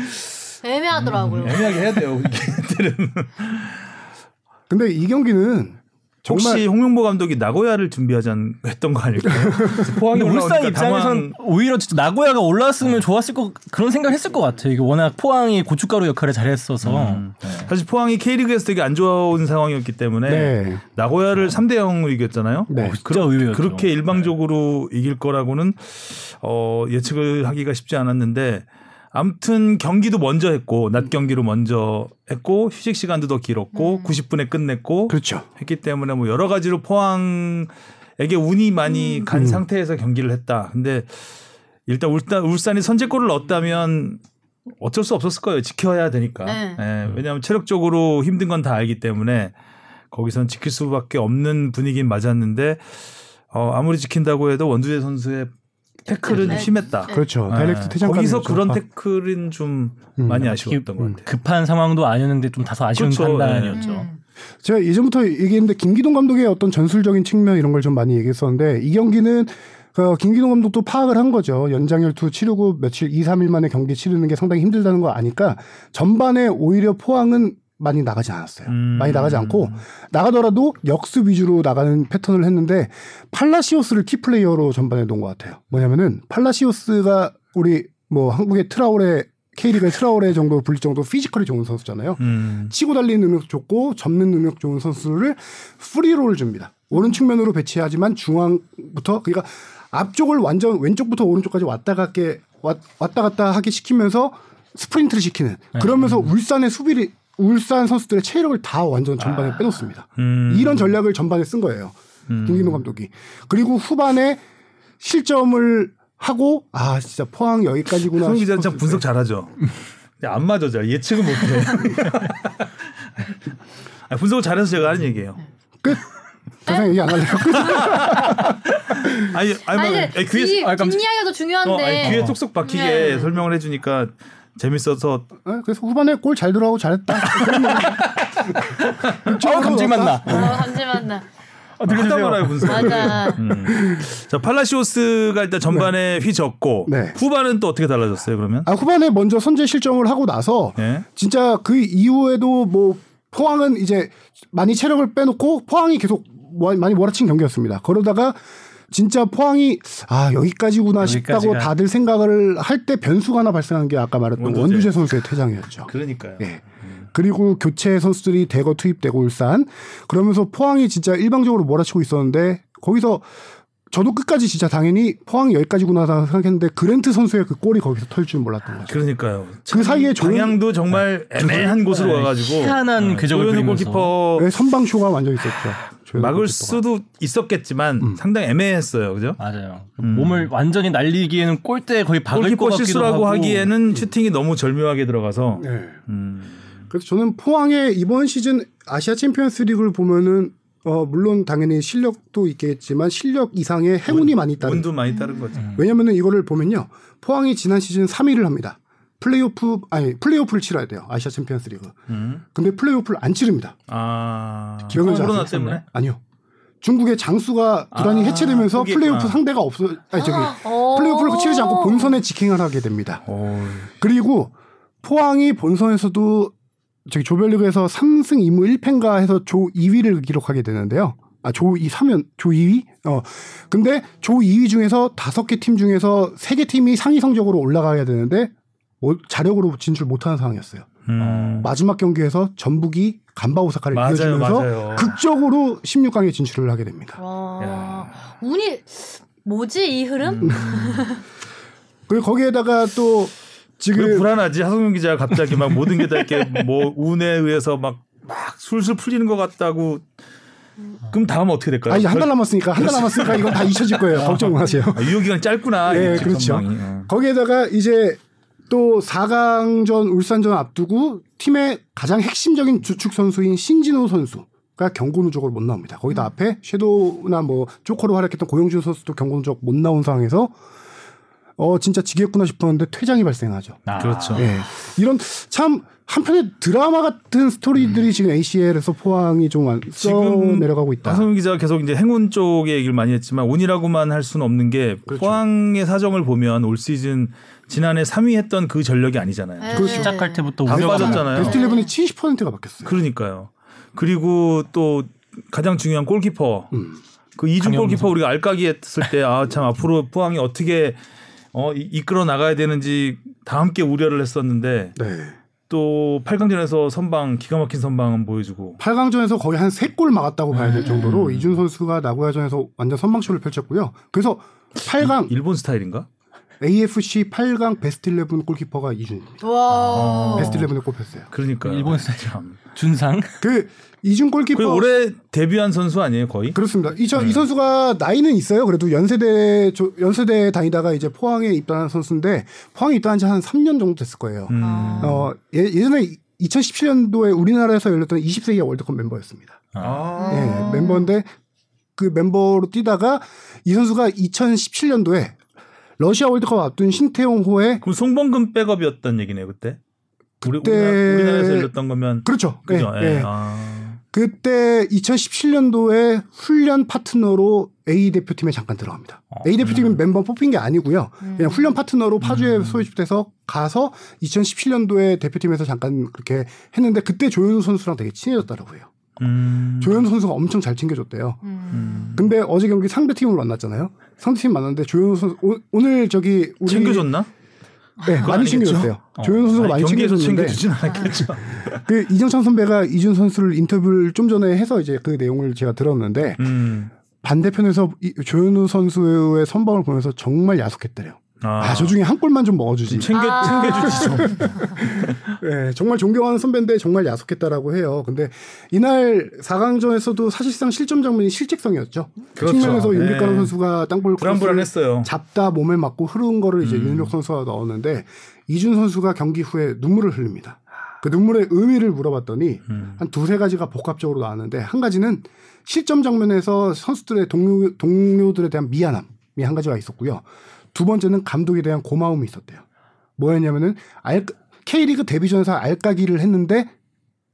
Speaker 1: 애매하더라고요.
Speaker 2: 애매하게 해야 돼요. 걔들은.
Speaker 4: 근데 이 경기는 정말
Speaker 2: 혹시 홍명보 감독이 나고야를 준비하지 않 했던 거 아닐까요? 포항이
Speaker 3: 근데 울산 입장에선
Speaker 2: 당황-
Speaker 3: 오히려 진짜 나고야가 올라왔으면 좋았을 것 그런 생각을 했을 것 같아요. 이게 워낙 포항이 고춧가루 역할을 잘했어서
Speaker 2: 음. 사실 포항이 K리그에서 되게 안 좋아온 상황이었기 때문에
Speaker 4: 네.
Speaker 2: 나고야를 3대 0으로 이겼잖아요.
Speaker 4: 네.
Speaker 3: 진짜 의외였죠.
Speaker 2: 그렇게 일방적으로 이길 거라고는 어, 예측을 하기가 쉽지 않았는데 아무튼 경기도 먼저 했고 낮 경기로 먼저 했고 휴식 시간도 더 길었고 90분에 끝냈고
Speaker 4: 그렇죠.
Speaker 2: 했기 때문에 뭐 여러 가지로 포항에게 운이 많이 간 상태에서 경기를 했다. 근데 일단 울산, 울산이 선제골을 넣었다면 어쩔 수 없었을 거예요. 지켜야 되니까.
Speaker 1: 네.
Speaker 2: 예, 왜냐하면 체력적으로 힘든 건 다 알기 때문에 거기선 지킬 수밖에 없는 분위기는 맞았는데 어, 아무리 지킨다고 해도 원두재 선수의 태클은
Speaker 1: 네.
Speaker 2: 심했다.
Speaker 4: 그렇죠.
Speaker 2: 예,
Speaker 4: 다이렉트 퇴장까지
Speaker 2: 거기서. 그런
Speaker 4: 아.
Speaker 2: 태클은 좀
Speaker 4: 음.
Speaker 2: 많이 아쉬웠던 것
Speaker 4: 음.
Speaker 2: 같아요.
Speaker 3: 급한 상황도 아니었는데 좀 다소 아쉬운
Speaker 2: 그렇죠.
Speaker 3: 판단이었죠.
Speaker 1: 음.
Speaker 4: 제가 예전부터 얘기했는데 김기동 감독의 어떤 전술적인 측면 이런 걸 좀 많이 얘기했었는데 이 경기는 그 김기동 감독도 파악을 한 거죠. 연장열투 치르고 며칠 2, 3일 만에 경기 치르는 게 상당히 힘들다는 거 아니까 전반에 오히려 포항은 많이 나가지 않았어요.
Speaker 2: 음.
Speaker 4: 많이 나가지 않고 나가더라도 역습 위주로 나가는 패턴을 했는데 팔라시오스를 key player로 전반에 놓은 것 같아요. 뭐냐면은 팔라시오스가 우리 뭐 한국의 트라오레 K리그의 트라오레 정도 불릴 정도 physical이 좋은 선수잖아요.
Speaker 2: 음.
Speaker 4: 치고 달리는 능력 좋고 접는 능력 좋은 선수를 free role을 줍니다. 오른 측면으로 배치하지만 중앙부터 그러니까 앞쪽을 완전 왼쪽부터 오른쪽까지 왔다 갔게 왔- 왔다 갔다 하게 시키면서 스프린트를 시키는 그러면서 울산의 수비를 울산 선수들의 체력을 다 완전 전반에 빼놓습니다.
Speaker 2: 음.
Speaker 4: 이런 전략을 전반에 쓴 거예요.
Speaker 2: 음.
Speaker 4: 김기동 감독이. 그리고 후반에 실점을 하고 아 진짜 포항 여기까지구나.
Speaker 2: 손 기자 참 분석
Speaker 4: 때.
Speaker 2: 잘하죠. 안 맞아, 잘 예측은 못해. 아, 분석을 잘해서 제가 하는 얘기예요.
Speaker 4: 끝. 더 이상 얘기 안 할래요.
Speaker 2: 아니, 아니,
Speaker 1: 아니,
Speaker 2: 뭐, 아니, 귀에,
Speaker 1: 뒷,
Speaker 3: 아, 깜짝-
Speaker 1: 뒷이야기가 더 중요한데.
Speaker 2: 어, 아니, 귀에 쏙쏙 박히게
Speaker 1: 네.
Speaker 2: 설명을 해주니까 재밌어서
Speaker 4: 네, 그래서 후반에 골 잘 들어가고 잘했다.
Speaker 3: 어, 감질맛 나.
Speaker 1: 어, 나.
Speaker 3: 어,
Speaker 2: 하다
Speaker 3: 들려주세요.
Speaker 2: 말아요 분석.
Speaker 1: 맞아.
Speaker 2: 음. 자 팔라시오스가 일단 전반에 휘졌고
Speaker 4: 네.
Speaker 2: 후반은 또 어떻게 달라졌어요 그러면?
Speaker 4: 아 후반에 먼저 선제 실점을 하고 나서
Speaker 2: 예.
Speaker 4: 진짜 그 이후에도 뭐 포항은 이제 많이 체력을 빼놓고 포항이 계속 뭐- 많이 몰아친 경기였습니다. 그러다가 진짜 포항이 아 여기까지구나 싶다고. 다들 생각을 할 때 변수가 하나 발생한 게 아까 말했던
Speaker 2: 원두재.
Speaker 4: 원두재 선수의 퇴장이었죠.
Speaker 2: 그러니까요.
Speaker 4: 예. 그리고 교체 선수들이 대거 투입되고 울산 그러면서 포항이 진짜 일방적으로 몰아치고 있었는데 거기서 저도 끝까지 진짜 당연히 포항이 여기까지구나 생각했는데 그랜트 선수의 그 골이 거기서 털 줄 몰랐던 거죠.
Speaker 2: 그러니까요.
Speaker 4: 그 사이에
Speaker 2: 방향도 정말 애매한 곳으로 와가지고
Speaker 3: 희한한 궤적을
Speaker 2: 조현우
Speaker 3: 그리면서.
Speaker 2: 골키퍼
Speaker 4: 네, 선방쇼가 완전 있었죠.
Speaker 2: 막을
Speaker 4: 골키퍼가.
Speaker 2: 수도 있었겠지만
Speaker 4: 음.
Speaker 2: 상당히 애매했어요, 그죠?
Speaker 3: 맞아요.
Speaker 2: 음.
Speaker 3: 몸을 완전히 날리기에는 골대 거의 박을 것
Speaker 2: 골키퍼
Speaker 3: 같기도
Speaker 2: 실수라고. 하기에는 슈팅이 너무 절묘하게 들어가서
Speaker 4: 네.
Speaker 2: 음.
Speaker 4: 그래서 저는 포항의 이번 시즌 아시아 챔피언스 리그를 보면은 어 물론 당연히 실력도 있겠지만 실력 이상의 행운이 많이 있다는
Speaker 2: 운도 많이 따른 거죠.
Speaker 4: 왜냐면은 이거를 보면요. 포항이 지난 시즌 3위를 합니다. 플레이오프 아니 플레이오프를 치러야 돼요. 아시아 챔피언스 리그.
Speaker 2: 음.
Speaker 4: 근데 플레이오프를 안 치릅니다.
Speaker 2: 아 코로나? 때문에
Speaker 4: 아니요. 중국의 장수가 구단이
Speaker 2: 아,
Speaker 4: 해체되면서
Speaker 2: 포기했구나.
Speaker 4: 플레이오프 상대가 없어 아니 저기
Speaker 1: 어.
Speaker 4: 플레이오프를 치르지 않고 본선에 직행을 하게 됩니다.
Speaker 2: 어,
Speaker 4: 그리고 포항이 본선에서도 저기 조별리그에서 3승 2무 1패인가 해서 조 2위를 기록하게 되는데요. 아, 조 2, 3연, 조 2위? 어. 근데 조 2위 중에서 다섯 개팀 중에서 세개 팀이 상위 성적으로 올라가야 되는데, 뭐 자력으로 진출 못하는 상황이었어요.
Speaker 2: 음.
Speaker 4: 마지막 경기에서 전북이 간바 오사카를
Speaker 2: 맞아요,
Speaker 4: 이겨주면서
Speaker 2: 맞아요.
Speaker 4: 극적으로 16강에 진출을 하게 됩니다.
Speaker 1: 와, 운이 뭐지 이 흐름?
Speaker 2: 음.
Speaker 4: 그리고 거기에다가
Speaker 2: 또왜
Speaker 4: 지금
Speaker 2: 불안하지 하성룡 기자가 갑자기 막 모든 게 다 이렇게 뭐 운에 의해서 막, 막 술술 풀리는 것 같다고 그럼 다음 은 어떻게 될까요?
Speaker 4: 아 이제 한달 남았으니까 한 달 남았으니까 이건 다 잊혀질 거예요. 걱정 마세요.
Speaker 2: 아, 유효 기간 짧구나.
Speaker 4: 네,
Speaker 2: 이
Speaker 4: 그렇죠.
Speaker 2: 전망이. 어.
Speaker 4: 거기에다가 이제 또 4강전 울산전 앞두고 팀의 가장 핵심적인 주축 선수인 신진호 선수가 경고 누적으로 못 나옵니다. 거기다
Speaker 2: 음.
Speaker 4: 앞에 섀도우나 뭐 조커로 활약했던 고영준 선수도 경고 누적 못 나온 상황에서 어 진짜 지겠구나 싶었는데 퇴장이 발생하죠.
Speaker 3: 아.
Speaker 2: 그렇죠.
Speaker 4: 예. 이런 참 한편의 드라마 같은 스토리들이 지금 ACL에서 포항이 좀 써
Speaker 2: 지금
Speaker 4: 내려가고 있다.
Speaker 2: 하성룡 기자가 계속 이제 행운 쪽의 얘기를 많이 했지만 운이라고만 할 수는 없는 게
Speaker 4: 그렇죠.
Speaker 2: 포항의 사정을 보면 올 시즌 지난해 3위 했던 그 전력이 아니잖아요.
Speaker 1: 네.
Speaker 3: 그 시작할 때부터
Speaker 2: 다 빠졌잖아요.
Speaker 4: 베스트 11이 70%가 바뀌었어요.
Speaker 2: 그러니까요. 그리고 또 가장 중요한 골키퍼
Speaker 4: 음.
Speaker 2: 그 이중 골키퍼 우리가 알까기 했을 때 아 참 앞으로 포항이 어떻게 어 이- 이끌어 나가야 되는지 다 함께 우려를 했었는데
Speaker 4: 네.
Speaker 2: 또 8강전에서 선방 기가 막힌 선방은 보여주고
Speaker 4: 8강전에서 거의 한 3골 막았다고 봐야 될
Speaker 2: 음.
Speaker 4: 정도로 이준 선수가 나고야전에서 완전 선방쇼를 펼쳤고요. 그래서 8강
Speaker 2: 일본 스타일인가?
Speaker 4: AFC 8강 베스트 11 골키퍼가 이준입니다.
Speaker 1: 와.
Speaker 4: 베스트 11에 꼽혔어요.
Speaker 2: 그러니까
Speaker 3: 일본 스타일.
Speaker 2: 참.
Speaker 3: 준상.
Speaker 4: 그 이준 골키퍼
Speaker 2: 올해 데뷔한 선수 아니에요 거의?
Speaker 4: 그렇습니다. 이, 저,
Speaker 2: 네.
Speaker 4: 이 선수가 나이는 있어요. 그래도 연세대 조- 연세대 다니다가 이제 포항에 입단한 선수인데 포항에 입단한 지 한 3년 정도 됐을 거예요.
Speaker 2: 음.
Speaker 1: 아.
Speaker 4: 어, 예, 예전에 2017년도에 우리나라에서 열렸던 20세 이하 월드컵 멤버였습니다.
Speaker 2: 아.
Speaker 4: 예, 멤버인데 그 멤버로 뛰다가 이 선수가 2017년도에 러시아 월드컵 앞둔 신태용호의
Speaker 2: 그럼 송범근 백업이었던 얘기네요 그때. 우리
Speaker 4: 그때-
Speaker 2: 우리나라, 우리나라 에서 열렸던 거면
Speaker 4: 그렇죠.
Speaker 2: 그죠?
Speaker 4: 예,
Speaker 2: 예.
Speaker 4: 예.
Speaker 2: 아.
Speaker 4: 그때 2017년도에 훈련 파트너로 A 대표팀에 잠깐 들어갑니다. A 대표팀은 멤버 뽑힌 게 아니고요. 그냥 훈련 파트너로 파주에 소집돼서 가서 2017년도에 대표팀에서 잠깐 그렇게 했는데 그때 조현우 선수랑 되게 친해졌다라고 해요.
Speaker 2: 음.
Speaker 4: 조현우 선수가 엄청 잘 챙겨줬대요.
Speaker 1: 음.
Speaker 2: 음.
Speaker 4: 근데 어제 경기 상대 팀으로 만났잖아요. 상대 팀 만났는데 조현우 선수 오, 오늘 저기 우리
Speaker 2: 챙겨줬나?
Speaker 4: 네, 많이
Speaker 2: 아니겠죠?
Speaker 4: 챙겨줬대요.
Speaker 3: 어.
Speaker 4: 조현우 선수가
Speaker 2: 아니,
Speaker 4: 많이 챙겨줬는데
Speaker 2: 챙겨주진 않았겠죠.
Speaker 4: 그 이정찬 선배가 이준 선수를 인터뷰를 좀 전에 해서 이제 그 내용을 제가 들었는데
Speaker 2: 음.
Speaker 4: 반대편에서 이 조현우 선수의 선방을 보면서 정말 야속했대요.
Speaker 2: 아,
Speaker 4: 아, 저 중에 한 골만 좀 먹어주지.
Speaker 2: 좀 챙겨
Speaker 1: 아.
Speaker 2: 챙겨주지 좀.
Speaker 4: 네, 정말 존경하는 선배인데 정말 야속했다라고 해요. 근데 이날 4강전에서도 사실상 실점 장면이 실직성이었죠. 그
Speaker 2: 그렇죠.
Speaker 4: 측면에서
Speaker 2: 네.
Speaker 4: 윤빛가람 선수가 땅볼
Speaker 2: 불안불안했어요.
Speaker 4: 잡다 몸에 맞고 흐르는 거를 이제
Speaker 2: 음.
Speaker 4: 윤혁 선수가 넣었는데 이준 선수가 경기 후에 눈물을 흘립니다. 그 눈물의 의미를 물어봤더니
Speaker 2: 음.
Speaker 4: 한 두세 가지가 복합적으로 나왔는데 한 가지는 실점 장면에서 선수들의 동료, 동료들에 대한 미안함이 한 가지가 있었고요. 두 번째는 감독에 대한 고마움이 있었대요. 뭐였냐면은 알, K리그 데뷔 전에서 알까기를 했는데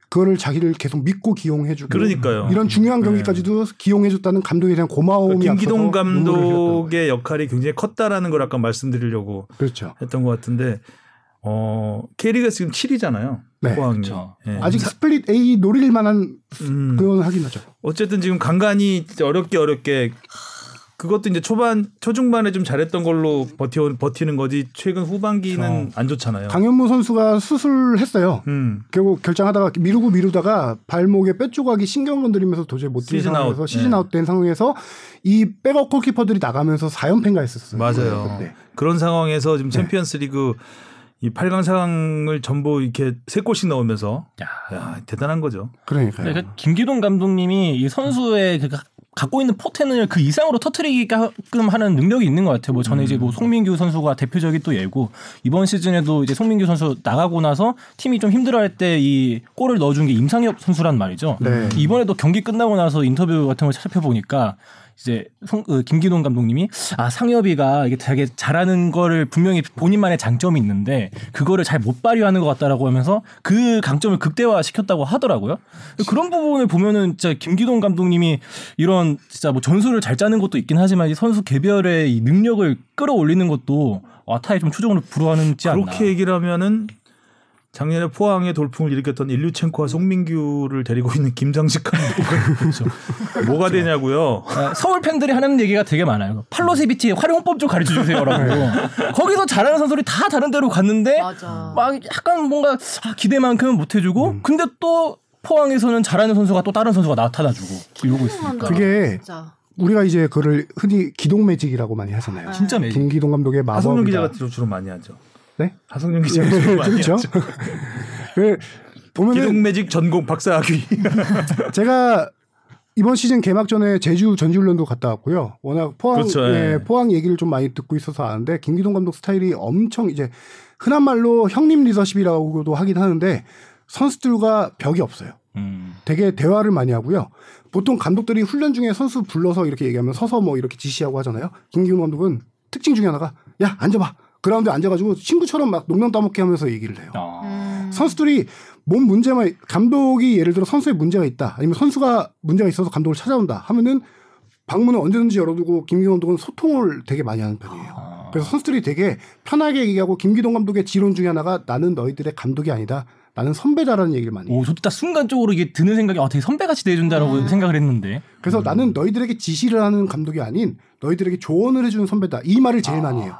Speaker 4: 그거를 자기를 계속 믿고 기용해주고
Speaker 2: 그러니까요.
Speaker 4: 이런 중요한
Speaker 2: 네.
Speaker 4: 경기까지도 기용해줬다는 감독에 대한 고마움이
Speaker 2: 그러니까 김기동. 감독의 역할이 굉장히 컸다라는 걸 아까 말씀드리려고
Speaker 4: 그렇죠.
Speaker 2: 했던 것 같은데 어 K리그가 지금 7위잖아요.
Speaker 4: 네,
Speaker 2: 포항이.
Speaker 3: 그렇죠.
Speaker 2: 예.
Speaker 4: 아직 split A 노릴 만한
Speaker 2: 음,
Speaker 4: 그건 하긴 하죠.
Speaker 2: 어쨌든 지금 간간히 어렵게 어렵게 그것도 이제 초반 초중반에 좀 잘했던 걸로 버티 버티는 거지 최근 후반기는 안 좋잖아요.
Speaker 4: 강현무 선수가 수술했어요.
Speaker 2: 음.
Speaker 4: 결국 결정하다가 미루고 미루다가 발목에 뼈 조각이 신경 건드리면서 도저히 못 뛰는
Speaker 2: 시즌
Speaker 4: 상황에서
Speaker 2: 아웃.
Speaker 4: 시즌
Speaker 2: 네.
Speaker 4: 아웃된 상황에서 이 백업 골키퍼들이 나가면서 4연패인가 했었어요.
Speaker 2: 맞아요.
Speaker 4: 그때.
Speaker 2: 그런 상황에서 지금
Speaker 4: 네.
Speaker 2: 챔피언스리그 이 8강 상황을 전부 이렇게 세 골씩 넣으면서
Speaker 3: 야.
Speaker 2: 야, 대단한 거죠.
Speaker 4: 그러니까요.
Speaker 3: 그러니까 김기동 감독님이 이 선수의 그 갖고 있는 포텐을 그 이상으로 터트리게끔 하는 능력이 있는 것 같아요. 뭐 전에 이제 뭐 송민규 선수가 대표적인 또 예고 이번 시즌에도 이제 송민규 선수 나가고 나서 팀이 좀 힘들어할 때 이 골을 넣어준 게 임상엽 선수란 말이죠.
Speaker 4: 네.
Speaker 3: 이번에도 경기 끝나고 나서 인터뷰 같은 걸 살펴보니까 이제 송, 어, 김기동 감독님이 아 상엽이가 이게 되게 잘하는 거를 분명히 본인만의 장점이 있는데 그거를 잘 못 발휘하는 것 같다라고 하면서 그 강점을 극대화 시켰다고 하더라고요. 그런 부분을 보면은 진짜 김기동 감독님이 이런 진짜 뭐 전술을 잘 짜는 것도 있긴 하지만 이 선수 개별의 이 능력을 끌어올리는 것도 와타에 좀 추정으로 불어하는지 않나.
Speaker 2: 그렇게 얘기를 하면은 작년에 포항에 돌풍을 일으켰던 일류첸코와 송민규를 데리고 있는 김장식 감독은
Speaker 3: 그렇죠.
Speaker 2: 뭐가 되냐고요.
Speaker 3: 아, 서울 팬들이 하는 얘기가 되게 많아요. 팔로세비치의 활용법 좀 가르쳐 주세요라고. 거기서 잘하는 선수들이 다 다른 데로 갔는데
Speaker 1: 맞아.
Speaker 3: 막 약간 뭔가 아, 기대만큼은 못 해주고
Speaker 2: 음.
Speaker 3: 근데 또 포항에서는 잘하는 선수가 또 다른 선수가 나타나주고 이러고 있으니까
Speaker 4: 그게
Speaker 1: 진짜.
Speaker 4: 우리가 이제 그를 흔히 기동 매직이라고 많이 하잖아요.
Speaker 3: 진짜 매직.
Speaker 4: 김기동 감독의
Speaker 2: 하성룡
Speaker 4: 마법이다.
Speaker 2: 기자가 주로 많이 하죠.
Speaker 4: 네?
Speaker 2: 하성룡 주로 많이 그렇죠.
Speaker 4: 그 보면은
Speaker 2: 기동 매직 전공 박사학위.
Speaker 4: 제가 이번 시즌 개막 전에 제주 전지훈련도 갔다 왔고요. 워낙 포항
Speaker 2: 그렇죠,
Speaker 4: 예,
Speaker 2: 예.
Speaker 4: 포항 얘기를 좀 많이 듣고 있어서 아는데 김기동 감독 스타일이 엄청 이제 흔한 말로 형님 리더십이라고도 하긴 하는데 선수들과 벽이 없어요.
Speaker 3: 음.
Speaker 4: 되게 대화를 많이 하고요. 보통 감독들이 훈련 중에 선수 불러서 이렇게 얘기하면 서서 뭐 이렇게 지시하고 하잖아요. 김기동 감독은 특징 중에 하나가 야 앉아봐. 그라운드에 앉아가지고 친구처럼 막 농담 따먹게 하면서 얘기를 해요.
Speaker 3: 아.
Speaker 1: 음.
Speaker 4: 선수들이 몸 문제만 감독이 예를 들어 선수의 문제가 있다 아니면 선수가 문제가 있어서 감독을 찾아온다 하면은 방문을 언제든지 열어두고 김기동 감독은 소통을 되게 많이 하는 편이에요.
Speaker 3: 아.
Speaker 4: 그래서 선수들이 되게 편하게 얘기하고 김기동 감독의 지론 중에 하나가 나는 너희들의 감독이 아니다. 나는 선배다라는 얘기를 많이 해요.
Speaker 3: 오, 저도 딱 순간적으로 이게 드는 생각이 아, 되게 선배같이 대해준다라고 생각을 했는데
Speaker 4: 그래서 나는 너희들에게 지시를 하는 감독이 아닌 너희들에게 조언을 해주는 선배다. 이 말을 제일 많이 해요.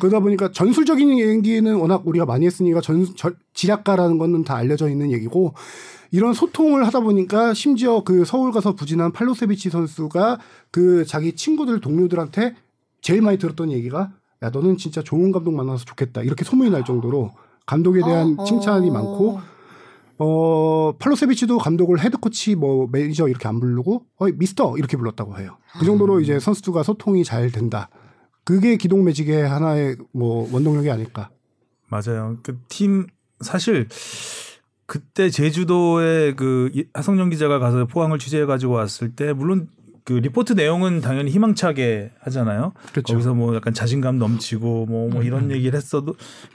Speaker 4: 그러다 보니까 전술적인 얘기는 워낙 우리가 많이 했으니까 전, 절- 지략가라는 거는 다 알려져 있는 얘기고 이런 소통을 하다 보니까 심지어 그 서울 가서 부진한 팔로세비치 선수가 그 자기 친구들 동료들한테 제일 많이 들었던 얘기가 야 너는 진짜 좋은 감독 만나서 좋겠다 이렇게 소문이 날 정도로 감독에 대한
Speaker 1: 어,
Speaker 4: 칭찬이
Speaker 1: 어.
Speaker 4: 많고 어 팔로세비치도 감독을 head coach 뭐 매니저 이렇게 안 부르고 어 미스터 이렇게 불렀다고 해요. 그 정도로 이제 선수들과 소통이 잘 된다. 그게 기동 매직의 하나의 뭐 원동력이 아닐까.
Speaker 2: 맞아요. 그 팀 사실 그때 제주도에 그 이- 하성룡 기자가 가서 포항을 취재해 가지고 왔을 때 물론 그 리포트 내용은 당연히 희망차게 하잖아요.
Speaker 4: 그렇죠.
Speaker 2: 거기서 뭐 약간 자신감 넘치고 뭐, 뭐 이런 얘기를 했어도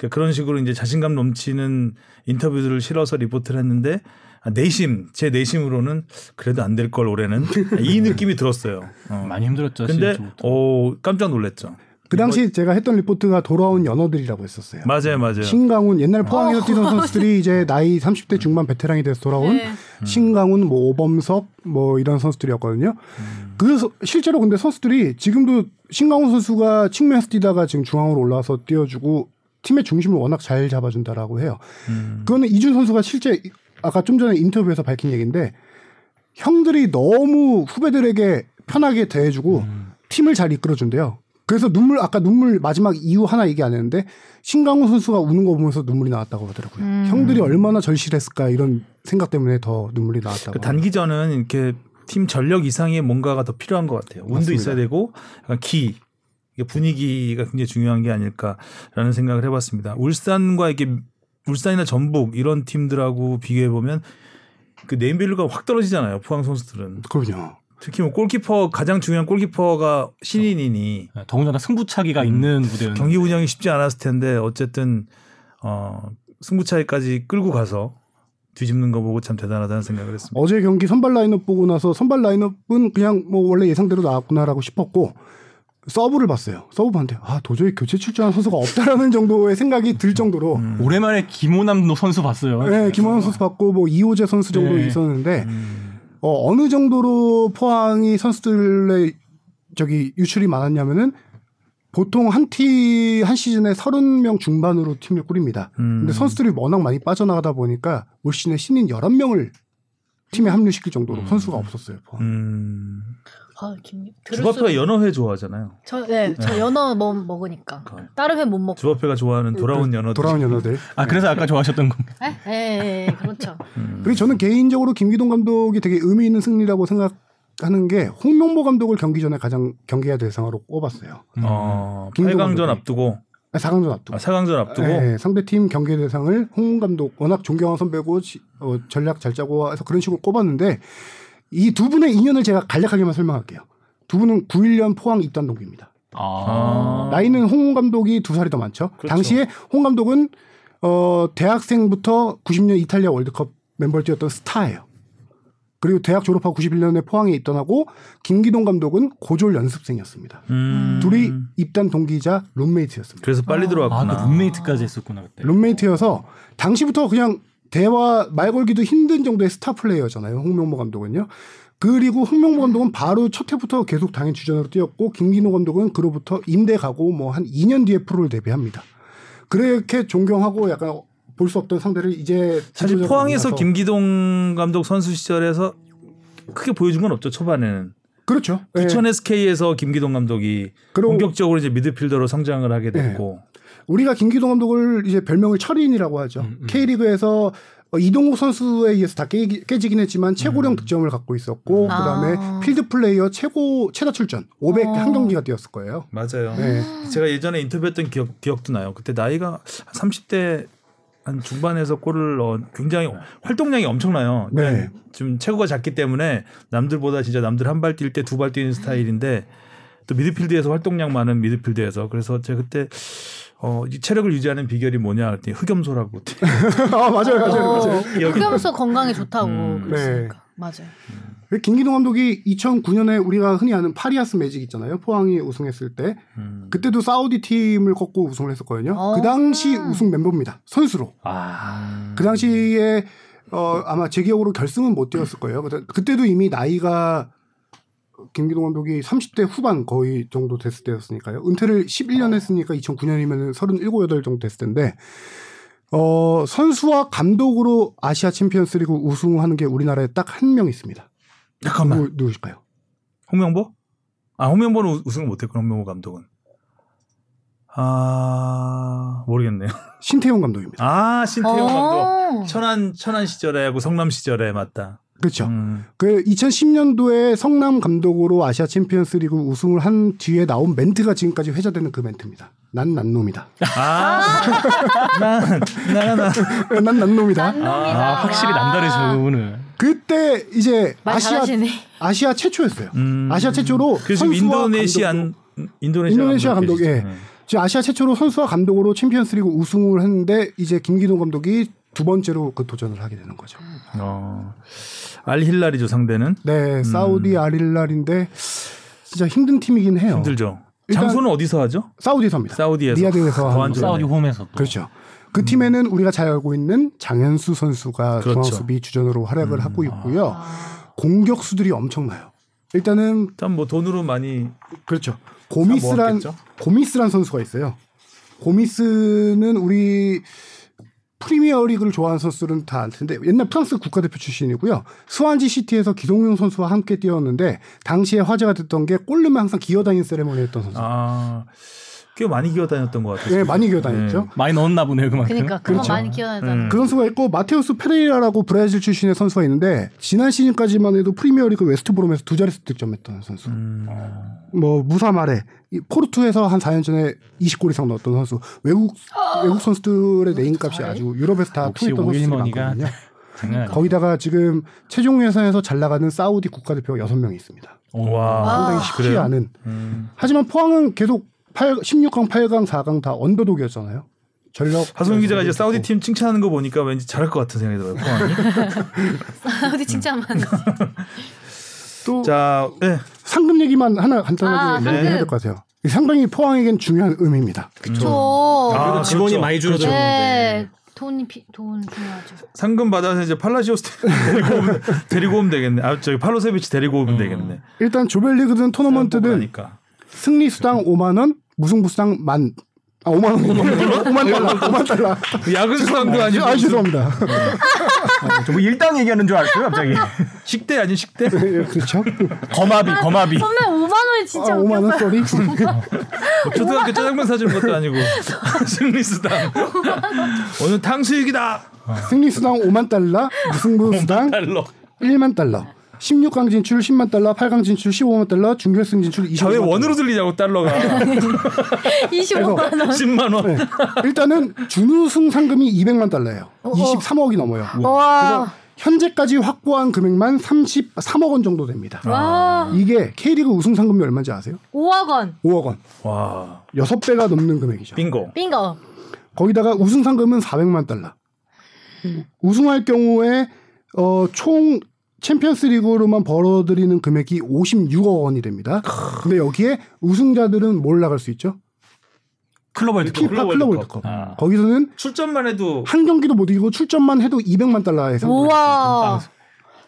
Speaker 2: 그런 식으로 이제 자신감 넘치는 인터뷰들을 실어서 리포트를 했는데 아, 내심 제 내심으로는 그래도 안 될 걸 올해는 이 느낌이 들었어요. 어.
Speaker 3: 많이 힘들었죠.
Speaker 2: 근데. 오 깜짝 놀랐죠.
Speaker 4: 그 당시 제가 했던 리포트가 돌아온 연어들이라고 했었어요.
Speaker 2: 맞아요, 맞아요.
Speaker 4: 신강훈 옛날 포항에서 뛰던 선수들이 이제 나이 30대 중반 베테랑이 돼서 돌아온
Speaker 1: 네.
Speaker 4: 신강훈, 뭐 오범석 뭐 이런 선수들이었거든요.
Speaker 2: 음.
Speaker 4: 그래서 실제로 근데 선수들이 지금도 신강훈 선수가 측면에서 뛰다가 지금 중앙으로 올라와서 뛰어주고 팀의 중심을 워낙 잘 잡아준다라고 해요.
Speaker 2: 음.
Speaker 4: 그거는 이준 선수가 실제 아까 좀 전에 인터뷰에서 밝힌 얘기인데 형들이 너무 후배들에게 편하게 대해주고
Speaker 2: 음.
Speaker 4: 팀을 잘 이끌어준대요. 그래서 눈물 아까 눈물 마지막 이유 하나 얘기 안 했는데 신강훈 선수가 우는 거 보면서 눈물이 나왔다고 하더라고요.
Speaker 1: 음.
Speaker 4: 형들이 얼마나 절실했을까 이런 생각 때문에 더 눈물이 나왔다고.
Speaker 2: 그 단기전은 이렇게 팀 전력 이상의 뭔가가 더 필요한 것 같아요. 운도
Speaker 4: 맞습니다.
Speaker 2: 있어야 되고 약간 기 이게 분위기가 굉장히 중요한 게 아닐까라는 생각을 해봤습니다. 울산과 이렇게 울산이나 전북 이런 팀들하고 비교해 보면 그 name value가 확 떨어지잖아요. 포항 선수들은
Speaker 4: 그럼요.
Speaker 2: 특히 뭐 골키퍼 가장 중요한 골키퍼가 신인이니
Speaker 3: 네, 더군다나 승부차기가 있는 무대였는데
Speaker 2: 경기 운영이 쉽지 않았을 텐데 어쨌든 어 승부차기까지 끌고 가서 뒤집는 거 보고 참 대단하다는 생각을 했습니다.
Speaker 4: 어제 경기 선발 라인업 보고 나서 선발 라인업은 그냥 뭐 원래 예상대로 나왔구나라고 싶었고 서브를 봤어요. 서브 봤는데 아 도저히 교체 출전할 선수가 없다라는 정도의 생각이 들 정도로
Speaker 2: 음.
Speaker 3: 오랜만에 김호남 선수 봤어요.
Speaker 4: 네, 김원현 선수 봤고 뭐 이호재 선수 정도
Speaker 3: 네.
Speaker 4: 있었는데
Speaker 2: 음.
Speaker 4: 어, 어느 정도로 포항이 선수들의 저기 유출이 많았냐면은 보통 한티한 시즌에 30명 중반으로 팀을 꾸립니다.
Speaker 2: 음.
Speaker 4: 근데 선수들이 워낙 많이 빠져나가다 보니까 올 시즌에 신인 11명을 팀에 합류시킬 정도로
Speaker 3: 음.
Speaker 4: 선수가 없었어요. 포항.
Speaker 2: 음.
Speaker 1: 아, 김.
Speaker 2: 주바페가 연어회 좋아하잖아요.
Speaker 1: 저, 네, 저 연어 먹, 먹으니까.
Speaker 2: 그러니까.
Speaker 1: 다른 회 못 먹고.
Speaker 2: 주바페가 좋아하는 돌아온 연어.
Speaker 4: 돌아온 연어들.
Speaker 3: 아 그래서 아까 좋아하셨던 건가요?
Speaker 1: 예, 예, 예, 그렇죠.
Speaker 2: 음.
Speaker 4: 그리고 저는 개인적으로 김기동 감독이 되게 의미 있는 승리라고 생각하는 게 홍명보 감독을 경기 전에 가장 경기의 대상으로 꼽았어요.
Speaker 2: 어,
Speaker 4: 김도
Speaker 2: 8강전
Speaker 4: 감독이.
Speaker 2: 앞두고
Speaker 4: 아, 4강전 앞두고.
Speaker 2: 아, 4강전 앞두고
Speaker 4: 네, 상대팀 경기 대상을 홍 감독 워낙 존경한 선배고 지- 어, 전략 잘 짜고 해서 그런 식으로 꼽았는데 이 두 분의 인연을 제가 간략하게만 설명할게요. 두 분은 91년 포항 입단 동기입니다.
Speaker 2: 아.
Speaker 4: 나이는 홍 감독이 두 살이 더 많죠.
Speaker 2: 그렇죠.
Speaker 4: 당시에 홍 감독은 어, 대학생부터 90년 이탈리아 월드컵 멤버를 뛰었던 스타예요. 그리고 대학 졸업하고 91년에 포항에 입단하고 김기동 감독은 고졸 연습생이었습니다.
Speaker 2: 음.
Speaker 4: 둘이 입단 동기이자 룸메이트였습니다.
Speaker 2: 그래서 빨리
Speaker 3: 아,
Speaker 2: 들어왔구나.
Speaker 3: 그 룸메이트까지 했었구나 그때.
Speaker 4: 룸메이트여서 당시부터 그냥 대화 말 걸기도 힘든 정도의 스타 플레이어잖아요. 홍명보 감독은요. 그리고 홍명보 감독은 바로 첫 해부터 계속 당연 주전으로 뛰었고 김기노 감독은 그로부터 임대 가고 뭐 한 2년 뒤에 프로를 데뷔합니다. 그렇게 존경하고 약간 볼 수 없던 상대를 이제
Speaker 2: 사실 포항에서 김기동 감독 선수 시절에서 크게 보여준 건 없죠 초반에는.
Speaker 4: 그렇죠. 예.
Speaker 2: 부천 SK에서 김기동 감독이 본격적으로 이제 미드필더로 성장을 하게 됐고
Speaker 4: 우리가 김기동 감독을 이제 별명을 철인이라고 하죠.
Speaker 3: 음, 음.
Speaker 4: K리그에서 어, 이동욱 선수에 의해서 다 깨, 깨지긴 했지만 최고령
Speaker 2: 음.
Speaker 4: 득점을 갖고 있었고
Speaker 1: 아.
Speaker 4: 그다음에 필드 플레이어 최고 최다 출전 500
Speaker 1: 어.
Speaker 4: 한 경기가 뛰었을 거예요.
Speaker 2: 맞아요.
Speaker 4: 네.
Speaker 2: 제가 예전에 인터뷰했던 기억, 기억도 나요. 그때 나이가 30대 한 중반에서 골을 넣어 굉장히 활동량이 엄청나요.
Speaker 4: 네.
Speaker 2: 지금 체구가 작기 때문에 남들보다 진짜 남들 한 발 뛸 때 두 발 뛰는 스타일인데 또 미드필드에서 활동량 많은 미드필드에서 그래서 제가 그때 어, 이 체력을 유지하는 비결이 뭐냐 했더니 흑염소라고
Speaker 4: 아 맞아요, 맞아요,
Speaker 1: 어,
Speaker 4: 맞아요.
Speaker 1: 흑염소 건강에 좋다고
Speaker 2: 음.
Speaker 1: 그랬으니까. 맞아요.
Speaker 4: 김기동 감독이 2009년에 우리가 흔히 아는 파리아스 매직 있잖아요. 포항이 우승했을 때
Speaker 2: 음.
Speaker 4: 그때도 사우디 팀을 꺾고 우승을 했었거든요.
Speaker 1: 어.
Speaker 4: 그 당시 우승 멤버입니다. 선수로.
Speaker 3: 아.
Speaker 4: 그 당시에 어 아마 제 기억으로 결승은 못 뛰었을 거예요. 그때- 그때도 이미 나이가 김기동 감독이 30대 후반 거의 정도 됐을 때였으니까요. 은퇴를 11년 했으니까 2009년이면 37, 8 정도 됐을 텐데 어 선수와 감독으로 아시아 챔피언스 리그 우승하는 게 우리나라에 딱 한 명 있습니다.
Speaker 2: 잠깐만
Speaker 4: 누구, 누구실까요?
Speaker 2: 홍명보? 아 홍명보는 우- 우승을 못했구나 홍명보 감독은. 아 모르겠네요.
Speaker 4: 신태용 감독입니다.
Speaker 2: 아 신태용 감독.
Speaker 1: 어.
Speaker 2: 천안 천안 시절에 하고 성남 시절에 맞다.
Speaker 4: 그렇죠.
Speaker 2: 음.
Speaker 4: 그 2010년도에 성남 감독으로 아시아 champions리그 우승을 한 뒤에 나온 멘트가 지금까지 회자되는 그 멘트입니다. 난 난놈이다.
Speaker 2: 아, 나나나
Speaker 4: 난 난놈이다.
Speaker 1: 난놈이다.
Speaker 3: 아, 확실히 남다르죠 그분은.
Speaker 4: 그때 이제
Speaker 1: 말
Speaker 4: 아시아
Speaker 1: 잘하시네.
Speaker 4: 아시아 최초였어요.
Speaker 2: 음.
Speaker 4: 아시아 최초로
Speaker 2: 그래서
Speaker 4: 선수와
Speaker 2: 인도네시안 인도네시아,
Speaker 4: 인도네시아 감독,
Speaker 2: 계시죠.
Speaker 4: 예.
Speaker 2: 네.
Speaker 4: 지금 아시아 최초로 선수와 감독으로 챔피언스 리그 우승을 했는데 이제 김기동 감독이 두 번째로 그 도전을 하게 되는 거죠.
Speaker 2: 어. 알힐랄이죠 상대는
Speaker 4: 네, 사우디 알힐랄인데 진짜 힘든 팀이긴 해요.
Speaker 2: 힘들죠. 장소는 어디서 하죠?
Speaker 4: 사우디에서 합니다.
Speaker 2: 사우디에서. 좋네.
Speaker 3: 사우디 홈에서 또.
Speaker 4: 그렇죠. 그 팀에는 우리가 잘 알고 있는 장현수 선수가
Speaker 2: 그렇죠.
Speaker 4: 중앙수비 주전으로 활약을
Speaker 2: 음.
Speaker 4: 하고 있고요.
Speaker 1: 아.
Speaker 4: 공격수들이 엄청나요. 일단은
Speaker 2: 일단 뭐 돈으로 많이
Speaker 4: 그렇죠. 고미스란? 고미스란 선수가 있어요. 고미스는 우리 프리미어 리그를 좋아하는 선수들은 다알 텐데 옛날 프랑스 국가대표 출신이고요. 스완지 시티에서 기동용 선수와 함께 뛰었는데 당시에 화제가 됐던 게 골르면 항상 기어다니는 세레모니 했던 선수.
Speaker 2: 아. 꽤 많이 기어 다녔던 것 같아요.
Speaker 4: 예, 많이 기어 다녔죠.
Speaker 3: 많이 넣었나 보네요 그만큼.
Speaker 1: 그러니까 그거
Speaker 4: 그렇죠.
Speaker 1: 많이 기억나잖아.
Speaker 2: 음.
Speaker 4: 그 선수가 있고 마테우스 페레이라라고 브라질 출신의 선수가 있는데 지난 시즌까지만 해도 프리미어리그 웨스트 브롬에서 두 자릿수 득점했던 선수.
Speaker 2: 음.
Speaker 4: 뭐 무사 마레가 이 포르투에서 한 4년 전에 20골 이상 넣었던 선수. 외국 외국 선수들의 name값이? 아주 유럽에서 다 통했던 선수들이 많거든요. 거기다가 지금 최종 예선에서 잘 나가는 사우디 국가대표가 6명이 있습니다.
Speaker 2: 와.
Speaker 4: 상당히
Speaker 1: 아,
Speaker 4: 쉽지
Speaker 2: 그래요?
Speaker 4: 않은.
Speaker 2: 음.
Speaker 4: 하지만 포항은 계속 8, 16강, 8강, 4강 다 언더독이었잖아요. 전력
Speaker 2: 하성윤 기자가 이제 사우디. 팀 칭찬하는 거 보니까 왠지 잘할 것 같은 생각이 들어요.
Speaker 1: 어디 칭찬만.
Speaker 4: 또
Speaker 2: 자, 네.
Speaker 4: 상금 얘기만 하나 간단하게
Speaker 1: 아,
Speaker 4: 얘기해야
Speaker 1: 상금.
Speaker 4: 될것 같아요. 이 상당히 포항에겐 중요한 의미입니다.
Speaker 1: 그쵸.
Speaker 2: 아,
Speaker 3: 그래도 직원이
Speaker 2: 그렇죠.
Speaker 3: 많이 줄어들었는데.
Speaker 1: 네. 돈이 피, 돈 중요하죠.
Speaker 2: 상금 받아서 이제 팔라시오스 데리고 오면, 데리고 오면 되겠네. 아, 저기 팔로세비치 데리고 오면 되겠네.
Speaker 4: 일단 조별리그든 토너먼트든. 승리 수당 5만 원, 무승부 수당 만 아, 5만 원. 5만 달러. 5만 달러.
Speaker 2: 야근 수당도 아니고
Speaker 4: 아, 죄송합니다.
Speaker 3: 뭐 일당 얘기하는 줄 알았어요 갑자기.
Speaker 2: 식대 아닌 식대?
Speaker 4: 예, 그렇죠.
Speaker 3: 거마비 거마비.
Speaker 1: 선배 5만 원이
Speaker 4: 아,
Speaker 1: 진짜
Speaker 4: 5만 원. sorry.
Speaker 2: 뭐 초등학교 짜장면 사주는 것도 아니고 승리 수당. 오늘 탕수육이다.
Speaker 4: 승리 수당 5만 달러, 무승부 수당
Speaker 2: 달러.
Speaker 4: 1만 달러. 16강 진출 10만 달러, 8강 진출 15만 달러, 준결승 진출 25만
Speaker 2: 자왜
Speaker 4: 달러.
Speaker 2: 원으로 들리냐고 달러가
Speaker 1: 25만 원.
Speaker 2: 10만 원.
Speaker 4: 네. 일단은 준우승 상금이 200만 달러예요.
Speaker 1: 어.
Speaker 4: 23억이 넘어요.
Speaker 1: 와.
Speaker 4: 현재까지 확보한 금액만 33억 원 정도 됩니다.
Speaker 1: 와.
Speaker 4: 이게 K리그 우승 상금이 얼마인지 아세요?
Speaker 1: 5억 원.
Speaker 4: 5억 원.
Speaker 2: 와
Speaker 4: 6배가 넘는 금액이죠.
Speaker 2: 빙고.
Speaker 1: 빙고.
Speaker 4: 거기다가 우승 상금은 400만 달러. 우승할 경우에 어, 총 챔피언스 리그로만 벌어들이는 금액이 56억 원이 됩니다. 근데 여기에 우승자들은 뭘 나갈 수 있죠?
Speaker 3: 클럽 월드컵.
Speaker 4: 피파
Speaker 2: 클럽 월드컵.
Speaker 3: 아.
Speaker 4: 거기서는
Speaker 2: 출전만 해도
Speaker 4: 한 경기도 못 이기고 출전만 해도 200만 달러에 상.
Speaker 1: 우와.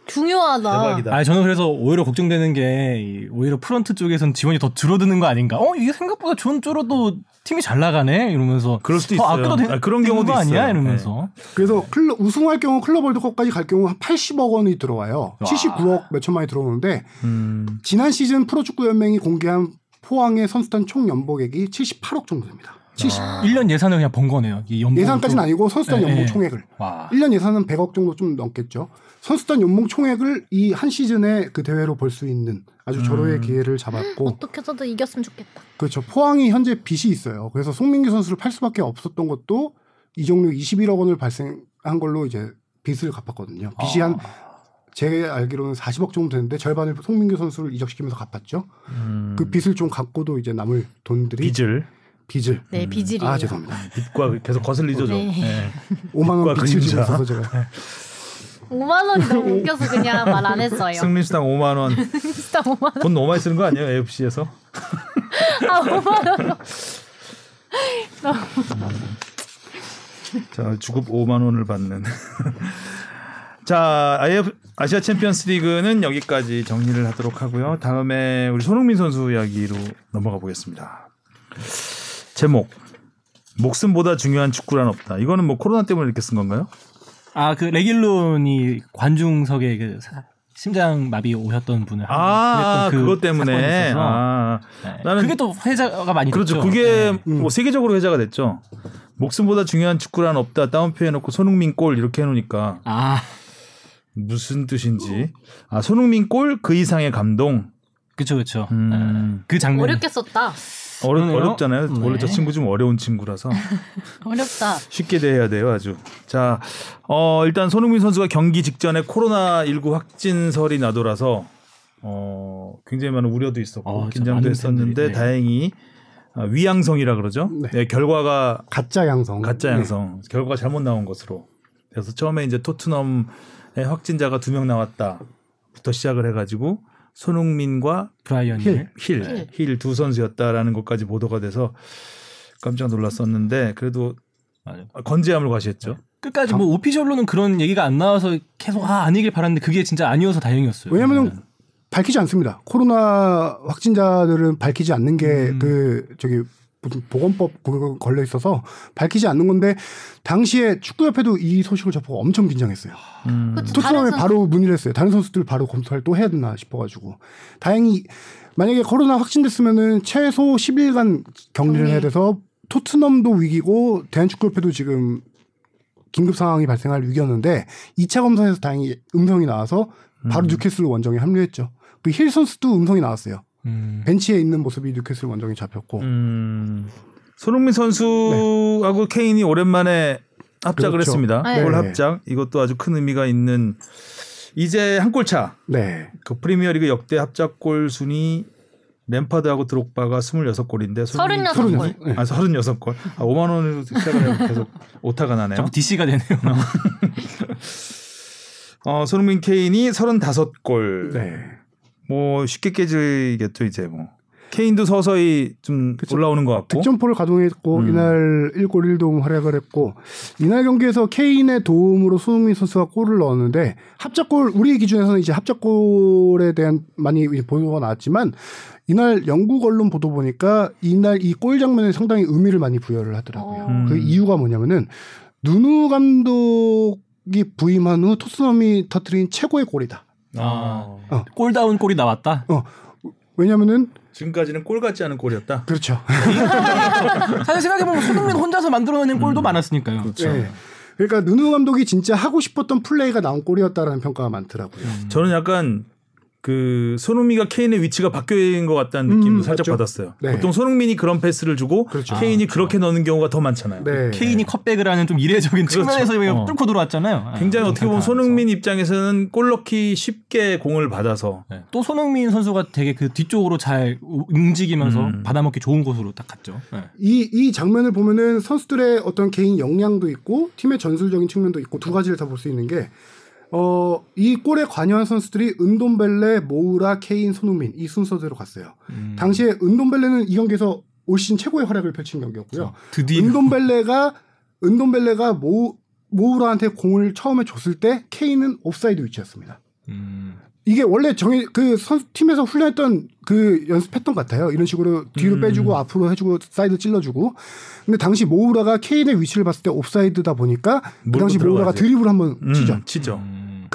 Speaker 1: 중요하다.
Speaker 2: 대박이다.
Speaker 3: 아, 저는 그래서 오히려 걱정되는 게 이, 오히려 프런트 쪽에선 지원이 더 줄어드는 거 아닌가? 어, 이게 생각보다 전 줄어도 팀이 잘 나가네 이러면서
Speaker 2: 그럴 수도
Speaker 3: 더
Speaker 2: 있어요.
Speaker 3: 아껴도 되,
Speaker 2: 아, 그런 경우도
Speaker 3: 거 아니야
Speaker 2: 있어요. 네.
Speaker 3: 이러면서
Speaker 4: 그래서 클럽 우승할 경우 클럽 월드컵까지 갈 경우 한 80억 원이 들어와요. 79억 몇 천만이 들어오는데
Speaker 2: 음,
Speaker 4: 지난 시즌 프로축구 연맹이 공개한 포항의 선수단 총 연봉액이 78억 정도 됩니다.
Speaker 3: 70일 1년 예산을 그냥 번 거네요.
Speaker 4: 예산까지는 아니고 선수단
Speaker 3: 네,
Speaker 4: 연봉
Speaker 3: 네.
Speaker 4: 총액을
Speaker 3: 와.
Speaker 4: 1년 예산은 100억 정도 좀 넘겠죠. 선수단 연봉 총액을 이 한 시즌에 그 대회로 벌수 있는 아주 절호의 기회를 잡았고
Speaker 1: 어떻게 해서도 이겼으면 좋겠다.
Speaker 4: 그렇죠. 포항이 현재 빚이 있어요. 그래서 송민규 선수를 팔 수밖에 없었던 것도 이종류 21억 원을 발생한 걸로 이제 빚을 갚았거든요. 빚이 한제 알기로는 40억 정도 되는데 절반을 송민규 선수를 이적시키면서 갚았죠.
Speaker 2: 음,
Speaker 4: 그 빚을 좀 갚고도 이제 남을 돈들이
Speaker 2: 빚을
Speaker 4: 빚을
Speaker 1: 네, 비질이.
Speaker 4: 아 죄송합니다.
Speaker 2: 빚과 계속 거슬리죠. 좀.
Speaker 1: 네.
Speaker 2: 네.
Speaker 4: 5만 원 빚을
Speaker 2: 그림자.
Speaker 4: 있어서 제가
Speaker 1: 5만 원이 너무 웃겨서 그냥 말 안 했어요.
Speaker 2: 승리수당 5만 원.
Speaker 1: 진짜 5만 원.
Speaker 2: 돈 너무 많이 쓰는 거 아니에요? AFC에서?
Speaker 1: 아, 5만 원.
Speaker 2: 자, 주급 5만 원을 받는. 자, IF, 아시아 챔피언스 리그는 여기까지 정리를 하도록 하고요. 다음에 우리 손흥민 선수 이야기로 넘어가 보겠습니다. 제목. 목숨보다 중요한 축구란 없다. 이거는 뭐 코로나 때문에 이렇게 쓴 건가요?
Speaker 3: 아, 그 레길론이 관중석에 그 사- 심장 마비 오셨던 분을
Speaker 2: 아,
Speaker 3: 그
Speaker 2: 그것 때문에. 아,
Speaker 3: 네.
Speaker 2: 나는
Speaker 3: 그게 또 회자가 많이
Speaker 2: 그렇죠.
Speaker 3: 됐죠.
Speaker 2: 그게
Speaker 3: 네.
Speaker 2: 뭐 세계적으로 회자가 됐죠. 목숨보다 중요한 축구란 없다. 따옴표 해놓고 손흥민 골 이렇게 해놓으니까
Speaker 3: 아,
Speaker 2: 무슨 뜻인지. 아 손흥민 골 그 이상의 감동.
Speaker 3: 그렇죠, 그렇죠.
Speaker 2: 음.
Speaker 3: 그 장면
Speaker 1: 어렵게 썼다.
Speaker 3: 그러네요.
Speaker 2: 어렵잖아요.
Speaker 3: 네.
Speaker 2: 원래 저 친구 좀 어려운 친구라서
Speaker 1: 어렵다.
Speaker 2: 쉽게 대해야 돼요, 아주. 자, 어, 일단 손흥민 선수가 경기 직전에 코로나 19 확진설이 나돌아서 어, 굉장히 많은 우려도 있었고
Speaker 3: 어, 진짜
Speaker 2: 긴장도 했었는데
Speaker 3: 네.
Speaker 2: 다행히 아, 위양성이라 그러죠.
Speaker 4: 네.
Speaker 2: 네, 결과가
Speaker 4: 가짜 양성.
Speaker 2: 가짜
Speaker 4: 네.
Speaker 2: 양성 결과가 잘못 나온 것으로 그래서 처음에 이제 토트넘의 확진자가 두 명 나왔다부터 시작을 해가지고 손흥민과
Speaker 3: 브라이언
Speaker 4: 힐.
Speaker 3: 힐.
Speaker 2: 힐 힐 두 선수였다라는 것까지 보도가 돼서 깜짝 놀랐었는데 그래도
Speaker 3: 맞아요.
Speaker 2: 건재함을 과시했죠.
Speaker 3: 끝까지 뭐 오피셜로는 그런 얘기가 안 나와서 계속 아 아니길 바랐는데 그게 진짜 아니어서 다행이었어요.
Speaker 4: 왜냐면
Speaker 3: 네.
Speaker 4: 밝히지 않습니다. 코로나 확진자들은 밝히지 않는 게그 저기 무슨 보건법 그거 걸려 있어서 밝히지 않는 건데 당시에 축구협회도 이 소식을 접하고 엄청 긴장했어요.
Speaker 2: 음.
Speaker 1: 다른
Speaker 4: 토트넘에 바로 문의를 했어요. 다른 선수들 바로 검사를 또 해야 되나 싶어가지고 다행히 만약에 코로나 확진됐으면은 최소 10일간 격리를
Speaker 1: 격리.
Speaker 4: 해야 돼서 토트넘도 위기고 대한축구협회도 지금 긴급 상황이 발생할 위기였는데 2차 검사에서 다행히 음성이 나와서 바로 뉴캐슬 원정에 합류했죠. 그 힐 선수도 음성이 나왔어요.
Speaker 3: 음.
Speaker 4: 벤치에 있는 모습이 뉴캐슬 원정에 잡혔고
Speaker 2: 음, 손흥민 선수하고 케인이 오랜만에 합작을
Speaker 4: 그렇죠.
Speaker 2: 했습니다.
Speaker 1: 네.
Speaker 2: 골
Speaker 4: 네.
Speaker 2: 합작 이것도 아주 큰 의미가 있는 이제 한 골 차.
Speaker 4: 네.
Speaker 2: 그 프리미어리그 역대 합작골 순위 램파드하고 드록바가 26골인데
Speaker 1: 36골.
Speaker 4: 네.
Speaker 2: 아 36골. 아 5만 원으로 시작을 해서 계속 오타가 나네요.
Speaker 3: 자꾸 DC가 되네요.
Speaker 2: 어, 손흥민 케인이 35골.
Speaker 4: 네.
Speaker 2: 뭐 쉽게 깨지겠죠 이제 뭐. 케인도 서서히 좀
Speaker 4: 그쵸.
Speaker 2: 올라오는 것 같고.
Speaker 4: 득점포를 가동했고
Speaker 2: 음.
Speaker 4: 이날 1골 1도움 활약을 했고 이날 경기에서 케인의 도움으로 손흥민 선수가 골을 넣었는데 합작골 우리 기준에서는 이제 합작골에 대한 많이 보도가 나왔지만 이날 영국 언론 보도 보니까 이날 이 골 장면에 상당히 의미를 많이 부여를 하더라고요.
Speaker 1: 어.
Speaker 4: 그 이유가 뭐냐면은 누누 감독이 부임한 후 토트넘이 터트린 최고의 골이다.
Speaker 2: 아.
Speaker 3: 골다운 골이 나왔다.
Speaker 4: 어. 왜냐면은
Speaker 2: 지금까지는 골 같지 않은 골이었다.
Speaker 4: 그렇죠.
Speaker 3: 사실 생각해보면 손흥민 혼자서 만들어내는 골도 많았으니까요.
Speaker 2: 그렇죠.
Speaker 4: 네. 그러니까 누누 감독이 진짜 하고 싶었던 플레이가 나온 골이었다라는 평가가 많더라고요.
Speaker 2: 저는 약간 그 손흥민과 케인의 위치가 바뀐 것 같다는 느낌도
Speaker 4: 음,
Speaker 2: 살짝
Speaker 4: 맞죠.
Speaker 2: 받았어요.
Speaker 4: 네.
Speaker 2: 보통 손흥민이 그런 패스를 주고
Speaker 4: 그렇죠.
Speaker 2: 케인이 그렇게 넣는 경우가 더 많잖아요.
Speaker 4: 네.
Speaker 3: 케인이 컵백을 하는 좀 이례적인
Speaker 2: 그렇죠.
Speaker 3: 측면에서
Speaker 2: 어.
Speaker 3: 뚫고 들어왔잖아요.
Speaker 2: 굉장히
Speaker 3: 네.
Speaker 2: 어떻게 보면. 손흥민 입장에서는 골 넣기 쉽게 공을 받아서
Speaker 3: 네. 또 손흥민 선수가 되게 그 뒤쪽으로 잘 우- 움직이면서
Speaker 2: 음.
Speaker 3: 받아먹기 좋은 곳으로 딱 갔죠. 네.
Speaker 4: 이, 이 장면을 보면은 선수들의 어떤 개인 역량도 있고 팀의 전술적인 측면도 있고 두 가지를 다 볼 수 있는 게 어, 이 골에 관여한 선수들이 은돔벨레, 모우라, 케인, 손흥민 이 순서대로 갔어요.
Speaker 3: 음.
Speaker 4: 당시에 은돔벨레는 이 경기에서 올 시즌 최고의 활약을 펼친 경기였고요.
Speaker 3: 드디어
Speaker 4: 은돔벨레가 은돔벨레가 모 모우라한테 공을 처음에 줬을 때 케인은 옵사이드 위치였습니다.
Speaker 3: 음.
Speaker 4: 이게 원래 정해 그 선수 팀에서 훈련했던 그 연습했던 것 같아요. 이런 식으로 뒤로
Speaker 2: 음.
Speaker 4: 빼주고 앞으로 해주고 사이드 찔러주고. 근데 당시 모우라가 케인의 위치를 봤을 때 옵사이드다 보니까 그 당시 모우라가
Speaker 2: 들어가야지.
Speaker 4: 드리블 한번
Speaker 2: 음,
Speaker 4: 치죠.
Speaker 2: 치죠.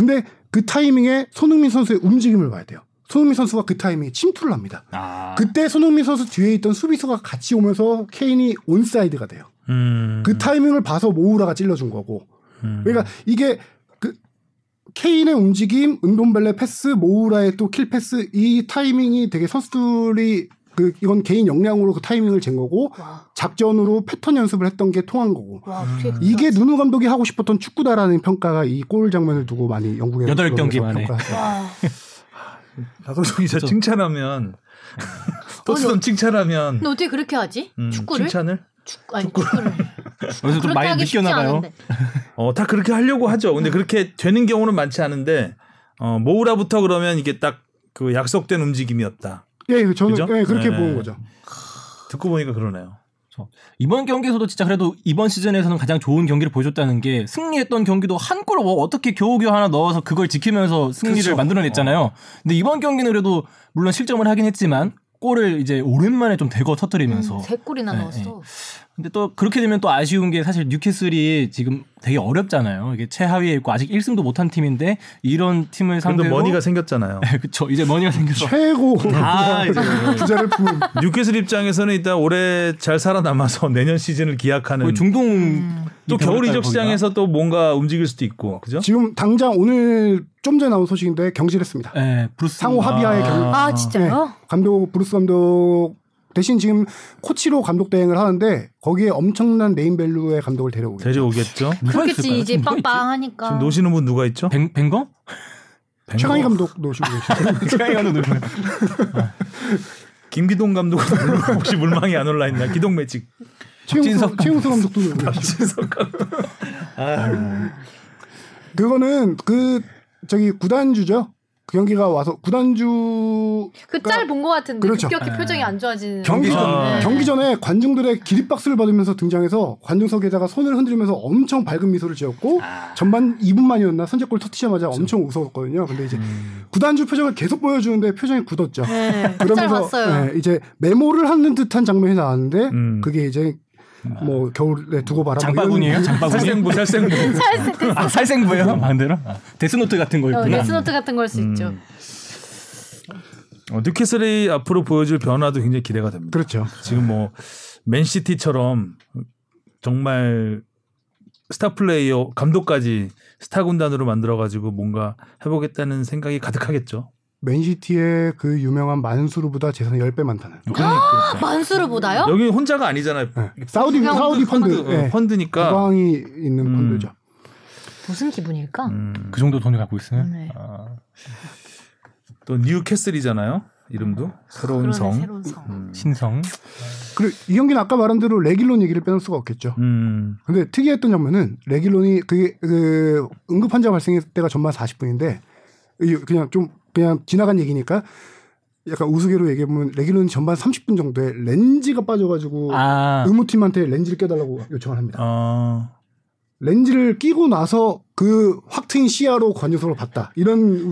Speaker 3: 음.
Speaker 4: 근데 그 타이밍에 손흥민 선수의 움직임을 봐야 돼요. 손흥민 선수가 그 타이밍에 침투를 합니다.
Speaker 3: 아.
Speaker 4: 그때 손흥민 선수 뒤에 있던 수비수가 같이 오면서 케인이 온사이드가 돼요.
Speaker 2: 음.
Speaker 4: 그 타이밍을 봐서 모우라가 찔러준 거고.
Speaker 2: 음.
Speaker 4: 그러니까 이게 그 케인의 움직임, 은돔벨레 패스, 모우라의 또 킬 패스 이 타이밍이 되게 선수들이 그 이건 개인 역량으로 그 타이밍을 잰 거고
Speaker 1: 와,
Speaker 4: 작전으로 패턴 연습을 했던 게 통한 거고
Speaker 1: 와
Speaker 4: 이게 누누 감독이 하고 싶었던 축구다라는 평가가 이 골 장면을 두고 많이 영국의
Speaker 3: 여덟 경기 만에.
Speaker 4: 평가하죠.
Speaker 1: 와,
Speaker 2: 박원석 기자 칭찬하면 토트넘 칭찬하면
Speaker 1: 근데 어떻게 그렇게 하지?
Speaker 2: 음,
Speaker 1: 축구를?
Speaker 2: 칭찬을
Speaker 1: 축, 아니 축구를
Speaker 3: 여기서 좀 많이
Speaker 1: 하기 쉽지
Speaker 3: 느꼈나 봐요.
Speaker 1: 않은데.
Speaker 2: 어, 다 그렇게 하려고 하죠. 근데 그렇게 되는 경우는 많지 않은데 어, 모우라부터 그러면 이게 딱 그 약속된 움직임이었다.
Speaker 4: 예, 저는
Speaker 2: 그죠?
Speaker 4: 예, 그렇게
Speaker 2: 네.
Speaker 4: 보는 거죠.
Speaker 2: 듣고 보니까 그러네요.
Speaker 3: 이번 경기에서도 진짜 그래도 이번 시즌에서는 가장 좋은 경기를 보여줬다는 게 승리했던 경기도 한 골을 뭐 어떻게 겨우겨우 하나 넣어서 그걸 지키면서 승리를
Speaker 2: 그렇죠.
Speaker 3: 만들어냈잖아요. 근데 이번 경기는 그래도 물론 실점을 하긴 했지만 골을 이제 오랜만에 좀 대거 터뜨리면서
Speaker 1: 음, 세 골이나
Speaker 3: 네,
Speaker 1: 넣었어.
Speaker 3: 근데 또 그렇게 되면 또 아쉬운 게 사실 뉴캐슬이 지금 되게 어렵잖아요. 이게 최하위에 있고 아직 1승도 못한 팀인데 이런 팀을
Speaker 2: 그래도
Speaker 3: 상대로
Speaker 2: money가 생겼잖아요.
Speaker 3: 그쵸 이제 money가 생겨서
Speaker 4: 최고
Speaker 3: 다 이제
Speaker 4: 부자를 품은
Speaker 2: 뉴캐슬 입장에서는 일단 올해 잘 살아남아서 내년 시즌을 기약하는
Speaker 3: 중동
Speaker 1: 음.
Speaker 2: 또
Speaker 3: 이
Speaker 2: 겨울 이적. 시장에서 또 뭔가 움직일 수도 있고 그죠?
Speaker 4: 지금 당장 오늘 좀 전에 나온 소식인데 경질했습니다.
Speaker 3: 예, 브루스
Speaker 4: 상호 합의하에 경-
Speaker 1: 아 진짜요?
Speaker 4: 네. 감독 브루스 감독 대신 지금 코치로 감독 대행을 하는데 거기에 엄청난 네임밸류의 감독을.
Speaker 2: 데려오겠죠.
Speaker 3: 누가
Speaker 1: 그렇겠지? 이제? 빵빵하니까.
Speaker 2: 지금 노시는 분 누가 있죠?
Speaker 3: 뱅 뱅거?
Speaker 4: 최강희 감독도 오시고 계시죠.
Speaker 3: 최강희 감독 누구?
Speaker 2: 김기동 감독은 혹시 물망이 안 올라 있나? 기동 매직.
Speaker 4: 최용수,
Speaker 3: 박진석
Speaker 4: 최용수 감독도 오고 계시죠.
Speaker 2: 아,
Speaker 4: 그거는 그 저기 구단주죠. 그 경기가 와서 구단주
Speaker 1: 그 짤 본 것 같은데
Speaker 4: 그렇죠.
Speaker 1: 급격히
Speaker 3: 네.
Speaker 1: 표정이 안 좋아지는.
Speaker 4: 경기 전
Speaker 2: 아.
Speaker 4: 경기 전에 관중들의 기립박수를 받으면서 등장해서 관중석에다가 손을 흔들면서 엄청 밝은 미소를 지었고 전반 2분만이었나 선제골 터트리자마자 엄청 웃었거든요. 근데 이제 구단주 표정을 계속 보여주는데 표정이 굳었죠.
Speaker 1: 네, 그 짤 봤어요.
Speaker 4: 네, 이제 메모를 하는 듯한 장면이 나왔는데
Speaker 2: 음.
Speaker 4: 그게 이제 뭐 겨울에 두고 봐라. 뭐
Speaker 3: 장바구니예요?
Speaker 4: 이런-
Speaker 3: 장바구니?
Speaker 2: 살생부 살생부.
Speaker 3: 아 살생부예요? 반대로? 아, 데스노트 같은
Speaker 1: 어,
Speaker 3: 거였구나.
Speaker 1: 데스노트 같은 걸 수 있죠.
Speaker 2: 음. 어, 뉴캐슬이 앞으로 보여줄 변화도 굉장히 기대가 됩니다.
Speaker 4: 그렇죠.
Speaker 2: 지금 뭐 맨시티처럼 정말 스타 플레이어 감독까지 스타 군단으로 만들어 가지고 뭔가 해보겠다는 생각이 가득하겠죠.
Speaker 4: 맨시티의 그 유명한 만수르보다 재산이 10배 많다는.
Speaker 2: 그러니까
Speaker 1: 만수르보다요?
Speaker 2: 여기 혼자가 아니잖아요.
Speaker 4: 네. 사우디 사우디 펀드,
Speaker 2: 펀드,
Speaker 4: 예.
Speaker 2: 어, 펀드니까.
Speaker 4: 국왕이 있는
Speaker 2: 음.
Speaker 4: 펀드죠.
Speaker 1: 무슨 기분일까?
Speaker 2: 음,
Speaker 3: 그 정도 돈을 갖고 있어요?
Speaker 1: 네.
Speaker 3: 아,
Speaker 2: 또 뉴캐슬이잖아요. 이름도 새로운
Speaker 1: 그러네,
Speaker 2: 성.
Speaker 1: 새로운 성.
Speaker 2: 음.
Speaker 3: 신성.
Speaker 4: 그리고 이 경기는 아까 말한 대로 레길론 얘기를 빼놓을 수가 없겠죠.
Speaker 2: 음.
Speaker 4: 근데 특이했던 장면은 레길론이 그게 그 응급 환자 발생했을 때가 전반 40분인데 그냥 좀 그냥 지나간 얘기니까 약간 우스개로 얘기해 보면 레길론이 전반 30분 정도에 렌즈가 빠져가지고
Speaker 3: 아,
Speaker 4: 의무팀한테 렌즈를 껴달라고 요청을 합니다.
Speaker 2: 어.
Speaker 4: 렌즈를 끼고 나서 그 확 트인 시야로 관중석을 봤다. 이런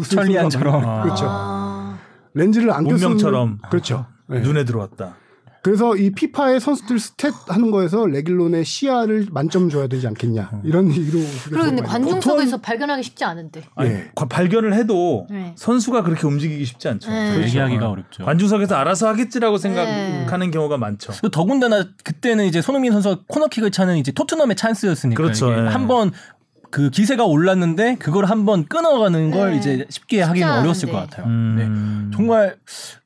Speaker 4: 없는- 그렇죠.
Speaker 1: 아,
Speaker 4: 렌즈를 안 꼈으면
Speaker 2: 운명처럼.
Speaker 4: 그렇죠. 네.
Speaker 2: 눈에 들어왔다.
Speaker 4: 그래서 이 피파의 선수들 stat 하는 거에서 레길론의 시야를 만점 줘야 되지 않겠냐 이런 얘기로 많이
Speaker 1: 관중석에서 발견하기 쉽지 않은데.
Speaker 2: 아니,
Speaker 4: 예.
Speaker 2: 과- 발견을 해도
Speaker 1: 네.
Speaker 2: 선수가 그렇게 움직이기 쉽지 않죠.
Speaker 1: 네.
Speaker 2: 그렇죠.
Speaker 3: 얘기하기가
Speaker 2: 어.
Speaker 3: 어렵죠.
Speaker 2: 관중석에서 알아서 하겠지라고 생각하는 경우가 많죠.
Speaker 3: 또 더군다나 그때는 이제 손흥민 선수가 코너킥을 차는 이제 토트넘의 찬스였으니까
Speaker 2: 그렇죠, 예.
Speaker 3: 한번 그 기세가 올랐는데 그걸 한번 끊어가는 걸
Speaker 1: 네.
Speaker 3: 이제 쉽게 하기는 어려웠을. 것 같아요. 네.
Speaker 2: 음.
Speaker 3: 정말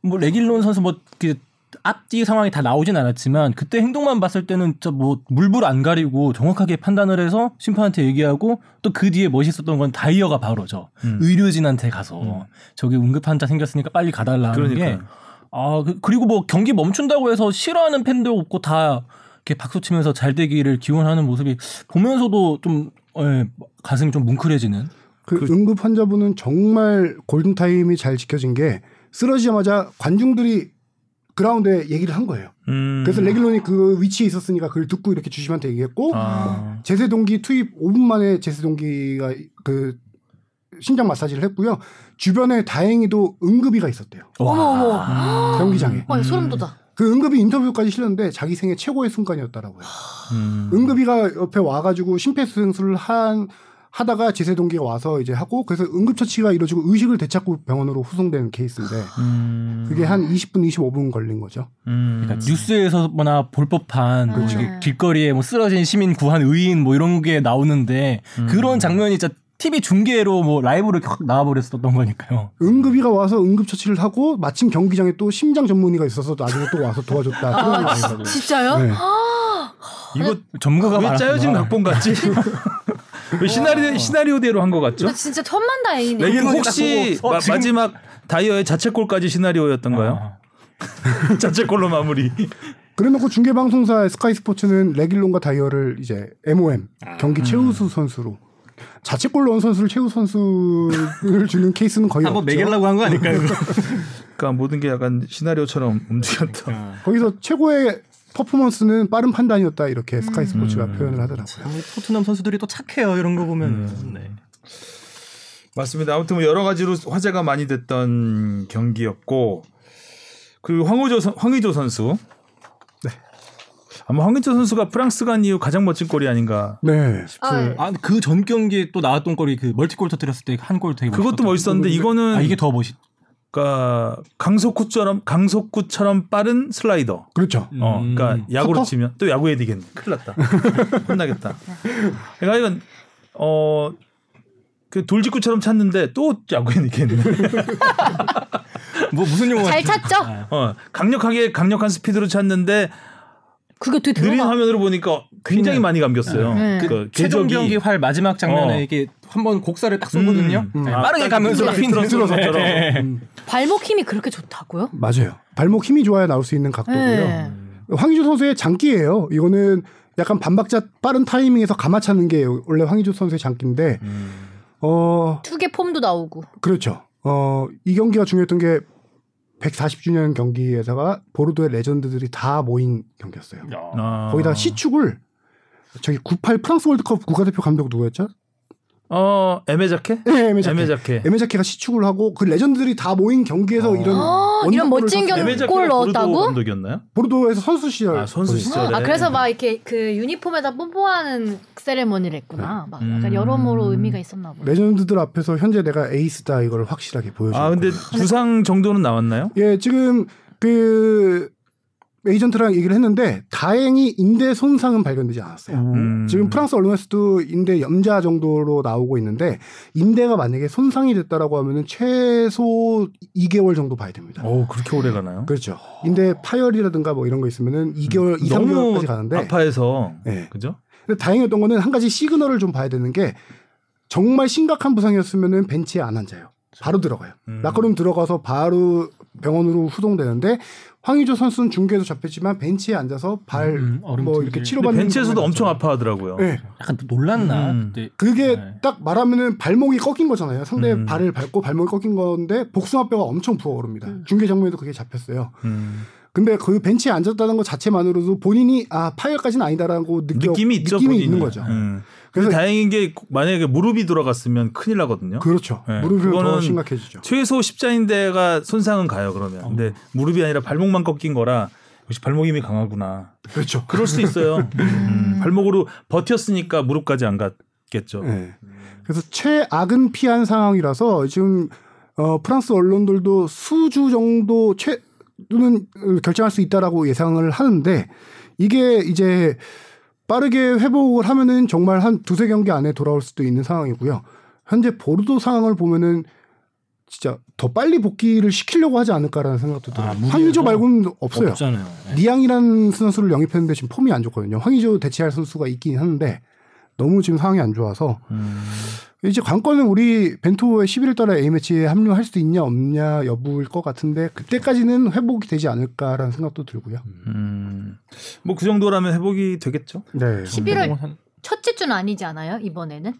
Speaker 3: 뭐 레길론 선수 뭐 그 앞뒤 상황이 다 나오진 않았지만 그때 행동만 봤을 때는 진짜 뭐 물불 안 가리고 정확하게 판단을 해서 심판한테 얘기하고 또 그 뒤에 멋있었던 건 다이어가 바로 저
Speaker 2: 음.
Speaker 3: 의료진한테 가서 저기 응급 환자 생겼으니까 빨리 가달라 하는 게
Speaker 2: 그러니까요.
Speaker 3: 아, 그, 그리고 뭐 경기 멈춘다고 해서 싫어하는 팬도 없고 다 이렇게 박수 치면서 잘 되기를 기원하는 모습이 보면서도 좀 예, 가슴이 좀 뭉클해지는
Speaker 4: 그, 응급 환자분은 정말 골든 타임이 잘 지켜진 게 쓰러지자마자 관중들이 그라운드에 얘기를 한 거예요.
Speaker 2: 음.
Speaker 4: 그래서 레길론이 그 위치에 있었으니까 그걸 듣고 이렇게 주심한테 얘기했고
Speaker 2: 아.
Speaker 4: 제세 동기 투입 5분 만에 제세 동기가 그 심장 마사지를 했고요. 주변에 다행히도 응급의가 있었대요.
Speaker 1: 어머 어머.
Speaker 4: 경기장에.
Speaker 1: 와 소름 돋아.
Speaker 4: 그 응급의 인터뷰까지 실렸는데 자기 생애 최고의 순간이었다라고요.
Speaker 2: 음.
Speaker 4: 응급의가 옆에 와가지고 심폐소생술을 한 하다가 제세동기가 와서 이제 하고 그래서 응급처치가 이루어지고 의식을 되찾고 병원으로 후송된 케이스인데
Speaker 2: 음.
Speaker 4: 그게 한 20분 25분 걸린 거죠.
Speaker 2: 음.
Speaker 3: 그러니까 뉴스에서나 볼 법한 뭐
Speaker 1: 그렇죠.
Speaker 3: 이게 길거리에 뭐 쓰러진 시민 구한 의인 뭐 이런 게 나오는데
Speaker 2: 음.
Speaker 3: 그런 장면이 진짜 TV 중계로 뭐 라이브로 확 나와버렸었던 거니까요.
Speaker 4: 응급의가 와서 응급처치를 하고 마침 경기장에 또 심장 전문의가 있어서 나중에 또 와서 도와줬다. 그런 거 아니거든요.
Speaker 1: 진짜요?
Speaker 4: 네.
Speaker 2: 이거
Speaker 3: 전문가가
Speaker 2: 왜. 짜여진 각본 같지? 왜 시나리오 시나리오대로 한 것 같죠?
Speaker 1: 나 진짜 천만 다행이네.
Speaker 3: 레길-
Speaker 2: 그럼 혹시
Speaker 3: 어,
Speaker 2: 마, 마지막 다이어의 자책골까지 시나리오였던가요?
Speaker 3: 아.
Speaker 2: 자책골로 마무리.
Speaker 4: 그래놓고 중계 방송사 스카이 스포츠는 레길론과 다이어를 이제 MOM 경기 최우수 선수로 자책골 넣은 선수를 최우 선수를 주는 케이스는 거의
Speaker 3: 한번
Speaker 4: 없죠.
Speaker 3: 매길라고 한 거 아닐까요?
Speaker 2: 그러니까 모든 게 약간 시나리오처럼 움직였다.
Speaker 4: 거기서 최고의 퍼포먼스는 빠른 판단이었다 이렇게 스카이 스포츠가 표현을 하더라고요.
Speaker 3: 뭐 토트넘 선수들이 또 착해요 이런 거 보면. 네.
Speaker 2: 맞습니다. 아무튼 뭐 여러 가지로 화제가 많이 됐던 경기였고 그리고 황의조 선- 황의조 선수. 네. 아마 황의조 선수가 프랑스 간 이후 가장 멋진 골이 아닌가.
Speaker 4: 네.
Speaker 1: 아,
Speaker 3: 아그 전 경기에 또 나왔던 골이 그 멀티골 터뜨렸을 때 한 골 되게
Speaker 2: 그것도 멋있었는데 이거는
Speaker 3: 아 이게 더 멋있.
Speaker 2: 그러니까 강속구처럼 강속구처럼 빠른 슬라이더.
Speaker 4: 그렇죠.
Speaker 2: 어, 그러니까 야구로
Speaker 4: 커터?
Speaker 2: 치면 또 야구해야 되겠네. 큰일 났다. 혼나겠다. 그러니까 이건 어. 그 돌직구처럼 찼는데 또 야구해야 되겠네.
Speaker 3: 뭐 무슨 용어?
Speaker 1: 잘 찼죠?
Speaker 2: 어, 강력하게 강력한 스피드로 찼는데
Speaker 1: 그게 어떻게
Speaker 2: 느린
Speaker 1: 들어가?
Speaker 2: 화면으로 보니까 굉장히
Speaker 3: 그냥-
Speaker 2: 많이 감겼어요.
Speaker 1: 네.
Speaker 2: 그
Speaker 3: 최종
Speaker 2: 궤적이
Speaker 3: 경기 활 마지막 장면에
Speaker 2: 어.
Speaker 3: 이게 한번 곡살을 딱 쏘거든요.
Speaker 2: 음.
Speaker 3: 네,
Speaker 2: 아,
Speaker 3: 빠르게
Speaker 2: 딱
Speaker 3: 가면서 그핀
Speaker 2: 들어서처럼.
Speaker 3: 네.
Speaker 1: 발목 힘이 그렇게 좋다고요?
Speaker 4: 맞아요. 발목 힘이 좋아야 나올 수 있는 각도고요.
Speaker 1: 네.
Speaker 4: 황희조 선수의 장기예요. 이거는 약간 반박자 빠른 타이밍에서 감아차는 게 원래 황희조 선수의 장기인데 어
Speaker 1: 투개 폼도 나오고.
Speaker 4: 그렇죠. 어 이 경기가 중요했던 게 140주년 경기에다가 보르도의 레전드들이 다 모인 경기였어요.
Speaker 2: 아.
Speaker 4: 거기다가 시축을 저기 98 프랑스 월드컵 국가대표 감독 누구였죠?
Speaker 2: 어 에메자케?
Speaker 4: 네, 에메자케.
Speaker 2: 에메자케.
Speaker 4: 에메자케가 시축을 하고 그 레전드들이 다 모인 경기에서 이런
Speaker 1: 아, 이런 멋진
Speaker 4: 쳤어요.
Speaker 1: 경-
Speaker 2: 에메자케가
Speaker 1: 골
Speaker 2: 보르도
Speaker 1: 넣었다고?
Speaker 2: 감독이었나요?
Speaker 4: 보르도에서 선수 시절
Speaker 2: 아 선수. 시절에.
Speaker 1: 아 그래서 막 이렇게 그 유니폼에다 뽀뽀하는 세레머니를 했구나. 막 약간
Speaker 2: 음.
Speaker 1: 여러모로 의미가 있었나 보네.
Speaker 4: 레전드들 앞에서 현재 내가 에이스다 이걸 확실하게 보여주고
Speaker 2: 아 근데 부상 정도는 나왔나요?
Speaker 4: 예, 지금 그 에이전트랑 얘기를 했는데 다행히 인대 손상은 발견되지 않았어요.
Speaker 2: 음.
Speaker 4: 지금 프랑스 언론에서도 인대 염자 정도로 나오고 있는데 인대가 만약에 손상이 됐다라고 하면은 최소 2개월 정도 봐야 됩니다.
Speaker 2: 오 그렇게 오래 가나요?
Speaker 4: 그렇죠. 인대 파열이라든가 뭐 이런 거 있으면은 2개월, 2, 3개월까지 가는데
Speaker 2: 아파해서
Speaker 4: 네.
Speaker 2: 그죠?
Speaker 4: 근데 다행이었던 거는 한 가지 시그널을 좀 봐야 되는 게 정말 심각한 부상이었으면은 벤치에 안 앉아요. 바로 들어가요.
Speaker 2: 음.
Speaker 4: 라커룸 들어가서 바로 병원으로 후송되는데 황의조 선수는 중계에도 잡혔지만 벤치에 앉아서 발
Speaker 3: 음, 얼음
Speaker 4: 뭐. 이렇게 치료받는
Speaker 2: 벤치에서도 엄청. 아파하더라고요.
Speaker 4: 네.
Speaker 3: 약간 또 놀랐나?
Speaker 2: 음.
Speaker 3: 그때
Speaker 4: 그게
Speaker 3: 네.
Speaker 4: 딱 말하면은 발목이 꺾인 거잖아요. 상대
Speaker 2: 음.
Speaker 4: 발을 밟고 발목이 꺾인 건데 복숭아뼈가 엄청 부어오릅니다. 중계 장면에도 그게 잡혔어요.
Speaker 2: 음.
Speaker 4: 근데 그 벤치에 앉았다는 것 자체만으로도 본인이 아 파열까지는 아니다라고 느껴,
Speaker 2: 느낌이 있죠.
Speaker 4: 느낌이
Speaker 2: 본인이.
Speaker 4: 있는 거죠.
Speaker 2: 음.
Speaker 4: 그래서
Speaker 2: 다행인 게 만약에 무릎이 돌아갔으면 큰일 나거든요.
Speaker 4: 그렇죠.
Speaker 2: 네.
Speaker 4: 무릎이 더 심각해지죠.
Speaker 2: 최소 십자인대가 손상은 가요 그러면. 근데 무릎이 아니라 발목만 꺾인 거라 역시 발목 힘이 강하구나.
Speaker 4: 그렇죠.
Speaker 2: 그럴 수 있어요. 음, 발목으로 버텼으니까 무릎까지 안 갔겠죠.
Speaker 4: 네. 그래서 최악은 피한 상황이라서 지금 어, 프랑스 언론들도 수주 정도 최는 결정할 수 있다라고 예상을 하는데 이게 이제 빠르게 회복을 하면은 정말 한 두세 경기 안에 돌아올 수도 있는 상황이고요. 현재 보르도 상황을 보면은 진짜 더 빨리 복귀를 시키려고 하지 않을까라는 생각도 들어요.
Speaker 3: 아?
Speaker 4: 황의조 말고는 없어요.
Speaker 3: 없잖아요. 네.
Speaker 4: 니앙이라는 선수를 영입했는데 지금 폼이 안 좋거든요. 황의조 대체할 선수가 있긴 하는데 너무 지금 상황이 안 좋아서
Speaker 2: 음.
Speaker 4: 이제 관건은 우리 벤투의 11월 달에 A매치에 합류할 수 있냐 없냐 여부일 것 같은데 그때까지는 회복이 되지 않을까라는 생각도 들고요.
Speaker 2: 음. 뭐 그 정도라면 회복이 되겠죠.
Speaker 4: 네.
Speaker 1: 11월
Speaker 3: 한-
Speaker 1: 첫째 주는 아니지 않아요? 이번에는?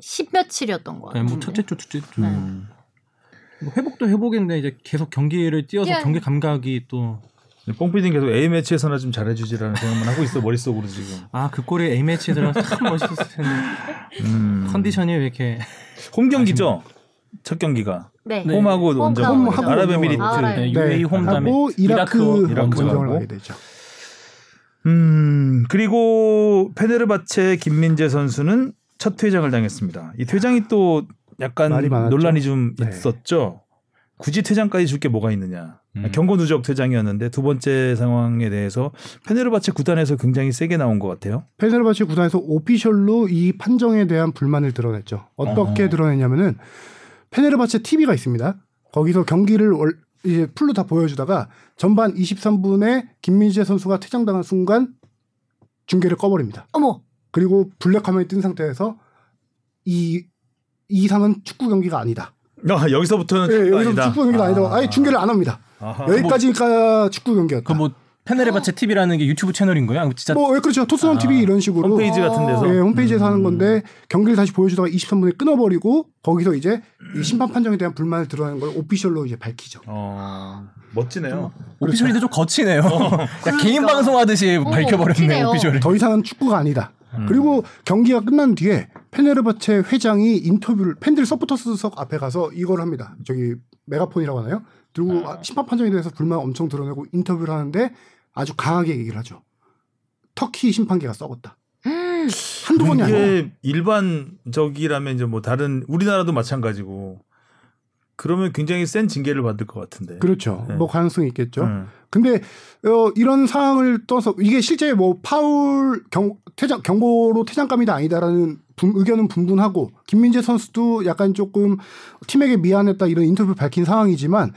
Speaker 1: 10 며칠이었던 것
Speaker 3: 네,
Speaker 1: 같아요.
Speaker 3: 뭐 첫째 주, 둘째 주.
Speaker 1: 네.
Speaker 3: 뭐 회복도 회복인데 이제 계속 경기를 뛰어서
Speaker 1: 예.
Speaker 3: 경기 감각이 또
Speaker 2: 뽕피디는 계속 A 매치에서나 좀 잘해주지라는 생각만 하고 있어 머릿속으로 지금.
Speaker 3: 아그 골에 A 매치에 들어가서 참 멋있었을 텐데
Speaker 2: 음.
Speaker 3: 컨디션이 왜 이렇게
Speaker 2: 홈 경기죠. 첫 경기가
Speaker 1: 네.
Speaker 3: 네.
Speaker 2: 홈하고 원정
Speaker 1: 홈하고
Speaker 2: 아랍에미리트.
Speaker 1: 아랍.
Speaker 3: 네,
Speaker 1: 네.
Speaker 3: UAE 홈 다음에
Speaker 4: 하고 이라크
Speaker 2: 이라크
Speaker 4: 원정을. 가게 되죠.
Speaker 2: 음 그리고 페네르바체 김민재 선수는 첫 퇴장을 당했습니다. 이 퇴장이 또 약간. 논란이 좀
Speaker 4: 네.
Speaker 2: 있었죠. 굳이 퇴장까지 줄 게 뭐가 있느냐.
Speaker 3: 음.
Speaker 2: 경고 누적 퇴장이었는데 두 번째 상황에 대해서 페네르바체 구단에서 굉장히 세게 나온 것 같아요.
Speaker 4: 페네르바체 구단에서 오피셜로 이 판정에 대한 불만을 드러냈죠. 어떻게
Speaker 2: 어.
Speaker 4: 드러냈냐면은 페네르바체 TV가 있습니다. 거기서 경기를 월- 이제 풀로 다 보여주다가 전반 23분에 김민재 선수가 퇴장당한 순간 중계를 꺼버립니다.
Speaker 1: 어머.
Speaker 4: 그리고 블랙 화면이 뜬 상태에서 이 이상은 축구 경기가 아니다.
Speaker 2: 아, 여기서부터는
Speaker 4: 예, 여기서
Speaker 2: 아니다.
Speaker 4: 축구 경기가 아니다. 아예 중계를 안 합니다.
Speaker 2: 아하.
Speaker 4: 여기까지가 축구 경기였다.
Speaker 3: 그뭐 페네르바체 TV라는 게 유튜브 채널인 거야? 진짜
Speaker 4: 뭐 예, 그렇죠. 토스원
Speaker 3: 아,
Speaker 4: TV 이런 식으로
Speaker 2: 홈페이지 같은 데서
Speaker 4: 예, 홈페이지에서 하는
Speaker 2: 음.
Speaker 4: 건데 경기를 다시 보여주다가 23분에 끊어버리고 거기서 이제 이 심판 판정에 대한 불만을 드러내는 걸 오피셜로 이제 밝히죠.
Speaker 2: 어, 멋지네요.
Speaker 3: 오피셜인데 좀 거치네요. 야, 개인
Speaker 1: 그러니까.
Speaker 3: 방송 하듯이
Speaker 1: 어,
Speaker 3: 밝혀버렸네
Speaker 1: 거치네요.
Speaker 3: 오피셜을.
Speaker 4: 더 이상은 축구가 아니다.
Speaker 2: 음.
Speaker 4: 그리고 경기가 끝난 뒤에 페네르바체 회장이 인터뷰를 팬들 서포터스석 앞에 가서 이걸 합니다. 저기 메가폰이라고 하나요? 그리고
Speaker 2: 아.
Speaker 4: 심판 판정에 대해서 불만 엄청 드러내고 인터뷰를 하는데 아주 강하게 얘기를 하죠. 터키 심판계가 썩었다.
Speaker 1: 음.
Speaker 4: 한두 번이
Speaker 2: 이게 일반적이라면 이제 뭐 다른 우리나라도 마찬가지고 그러면 굉장히 센 징계를 받을 것 같은데.
Speaker 4: 그렇죠.
Speaker 2: 네.
Speaker 4: 뭐 가능성이 있겠죠.
Speaker 2: 음.
Speaker 4: 근데 어, 이런 상황을 떠서 이게 실제 뭐 파울 경 퇴장 경고로 퇴장감이다 아니다라는 분- 의견은 분분하고 김민재 선수도 약간 조금 팀에게 미안했다 이런 인터뷰 밝힌 상황이지만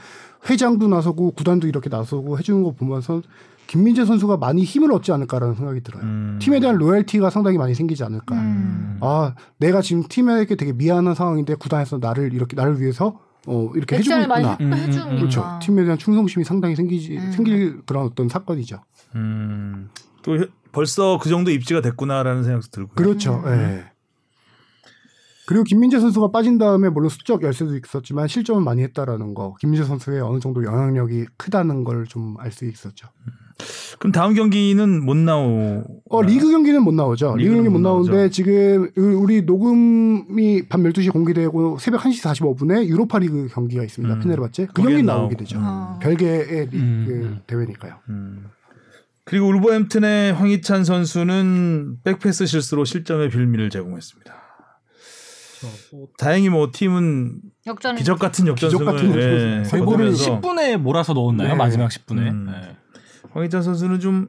Speaker 4: 회장도 나서고 구단도 이렇게 나서고 해주는 거 보면서 김민재 선수가 많이 힘을 얻지 않을까라는 생각이 들어요.
Speaker 2: 음.
Speaker 4: 팀에 대한 로열티가 상당히 많이 생기지 않을까.
Speaker 1: 음.
Speaker 4: 아 내가 지금 팀에게 되게 미안한 상황인데 구단에서 나를 이렇게 나를 위해서 어 이렇게 해주고 있구나.
Speaker 1: 해- 해주니까.
Speaker 4: 그렇죠. 팀에 대한 충성심이 상당히 생기지
Speaker 1: 음.
Speaker 4: 생길 그런 어떤 사건이죠.
Speaker 2: 음. 또 해- 벌써 그 정도 입지가 됐구나라는 생각도 들고요.
Speaker 4: 그렇죠.
Speaker 1: 음.
Speaker 4: 예. 그리고 김민재 선수가 빠진 다음에 물론 수적 열세도 있었지만 실점은 많이 했다라는 거. 김민재 선수의 어느 정도 영향력이 크다는 걸 좀 알 수 있었죠.
Speaker 2: 그럼 다음 경기는 못 나오.
Speaker 4: 어 리그 경기는 못 나오죠. 리그 경기
Speaker 2: 못못
Speaker 4: 나오는데
Speaker 2: 나오죠.
Speaker 4: 지금 우리 녹음이 밤 12시 공개되고 새벽 1시 45분에 유로파 리그 경기가 있습니다.
Speaker 2: 음.
Speaker 4: 페네르바체. 그 경기. 나오게 되죠.
Speaker 1: 어.
Speaker 4: 별개의 리그
Speaker 3: 음.
Speaker 4: 대회니까요.
Speaker 2: 음. 그리고 울버햄튼의 황희찬 선수는 백패스 실수로 실점의 빌미를 제공했습니다. 다행히 뭐 팀은
Speaker 1: 역전
Speaker 2: 기적 같은 역전승을
Speaker 4: 기적 같은
Speaker 2: 예,
Speaker 4: 역전승.
Speaker 3: 골을
Speaker 2: 거두면서
Speaker 3: 10분에 몰아서 넣었나요?
Speaker 4: 네.
Speaker 3: 마지막 10분에.
Speaker 2: 음.
Speaker 3: 네.
Speaker 2: 황희찬 선수는 좀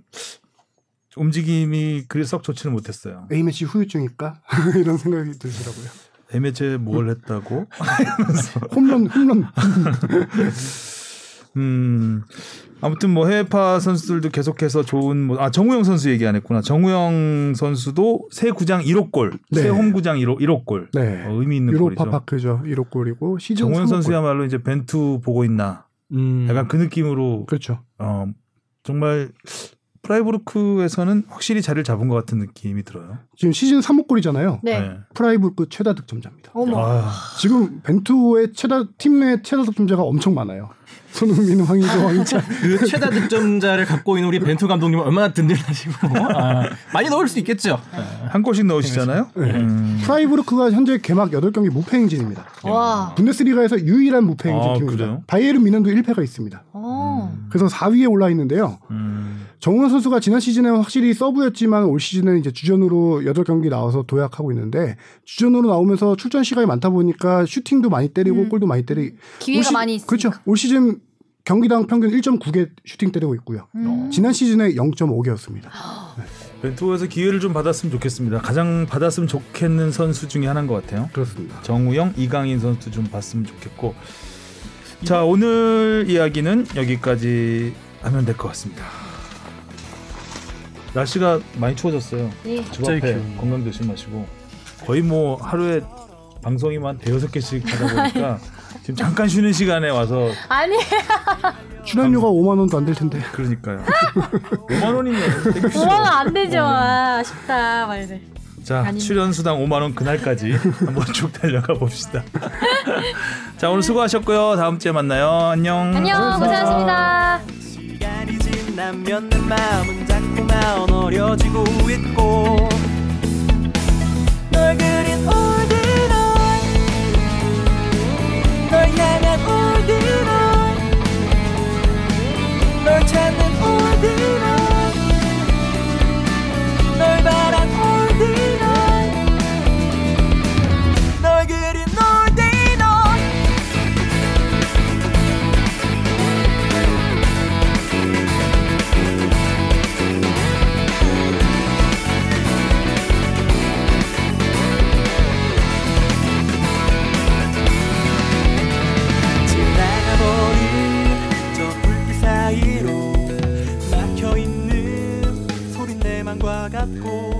Speaker 2: 움직임이 그리 썩 좋지는 못했어요.
Speaker 4: A매치 후유증일까? 이런 생각이 들더라고요.
Speaker 2: A매치에 뭘 했다고?
Speaker 4: 홈런 홈런
Speaker 2: 음. 아무튼 뭐 해외파 선수들도 계속해서 좋은 뭐, 아 정우영 선수 얘기 안 했구나. 정우영 선수도 새 구장 1호 골,
Speaker 4: 네.
Speaker 2: 새홈 구장 1호 1호 골.
Speaker 4: 네.
Speaker 2: 어, 의미 있는
Speaker 4: 유로파
Speaker 2: 골이죠.
Speaker 4: 파크죠. 1호 골이고 시즌
Speaker 2: 정우영
Speaker 4: 3호 골.
Speaker 2: 선수야말로 이제 벤투 보고 있나.
Speaker 3: 음.
Speaker 2: 약간 그 느낌으로
Speaker 4: 그렇죠.
Speaker 2: 어, 정말 프라이부르크에서는 확실히 자리를 잡은 것 같은 느낌이 들어요.
Speaker 4: 지금 시즌 3호 골이잖아요.
Speaker 1: 네.
Speaker 4: 프라이부르크 최다 득점자입니다.
Speaker 1: 어머.
Speaker 2: 아,
Speaker 4: 지금 벤투의 최다 팀 내 최다 득점자가 엄청 많아요. 손흥민, 황의조, 황희찬.
Speaker 3: 그 최다 득점자를 갖고 있는 우리 벤투 감독님은 얼마나 든든하시고 아, 많이 넣을 수 있겠죠.
Speaker 2: 한 골씩 넣으시잖아요.
Speaker 4: 네.
Speaker 2: 음.
Speaker 4: 프라이부르크가 현재 개막 8경기 무패 행진입니다.
Speaker 1: 와.
Speaker 4: 분데스리가에서 유일한 무패 행진
Speaker 2: 아,
Speaker 4: 팀입니다.
Speaker 2: 그래요?
Speaker 4: 바이에른 뮌헨도 1패가 있습니다.
Speaker 1: 어.
Speaker 4: 그래서 4위에 올라 있는데요.
Speaker 2: 음.
Speaker 4: 정우영 선수가 지난 시즌에 확실히 서브였지만 올 시즌은 이제 주전으로 8경기 나와서 도약하고 있는데 주전으로 나오면서 출전 시간이 많다 보니까 슈팅도 많이 때리고
Speaker 1: 음.
Speaker 4: 골도 많이 때리
Speaker 1: 기회가
Speaker 4: 올 시-
Speaker 1: 많이 있으니까.
Speaker 4: 그렇죠. 올 시즌 경기당 평균 1.9개 슈팅 때리고 있고요.
Speaker 1: 음.
Speaker 4: 지난 시즌에 0.5개였습니다.
Speaker 2: 벤투에서 기회를 좀 받았으면 좋겠습니다. 가장 받았으면 좋겠는 선수 중에 하나인 것 같아요.
Speaker 4: 그렇습니다.
Speaker 2: 정우영, 이강인 선수 좀 봤으면 좋겠고. 자 오늘 이야기는 여기까지 하면 될 것 같습니다. 날씨가 많이 추워졌어요. 네.
Speaker 3: 갑자기 기운.
Speaker 2: 건강 조심하시고 거의 뭐 하루에 방송이만 대여섯 개씩 하다 보니까 지금 잠깐 쉬는 시간에 와서
Speaker 1: 아니
Speaker 4: 출연료가 5만 원도 안 될 텐데.
Speaker 2: 그러니까요. 5만 원이면
Speaker 1: 5만 원 안 되죠. 어. 아, 아쉽다 말들.
Speaker 2: 자
Speaker 1: 아닙니다.
Speaker 2: 출연 수당 5만 원 그날까지 한번 쭉 달려가 봅시다. 자 오늘 수고하셨고요. 다음 주에 만나요. 안녕.
Speaker 1: 안녕 고생하셨습니다.
Speaker 5: 만나면 내 마음은 자꾸만 어려지고 있고 널 그린 올드널 널 향한 올 Natko.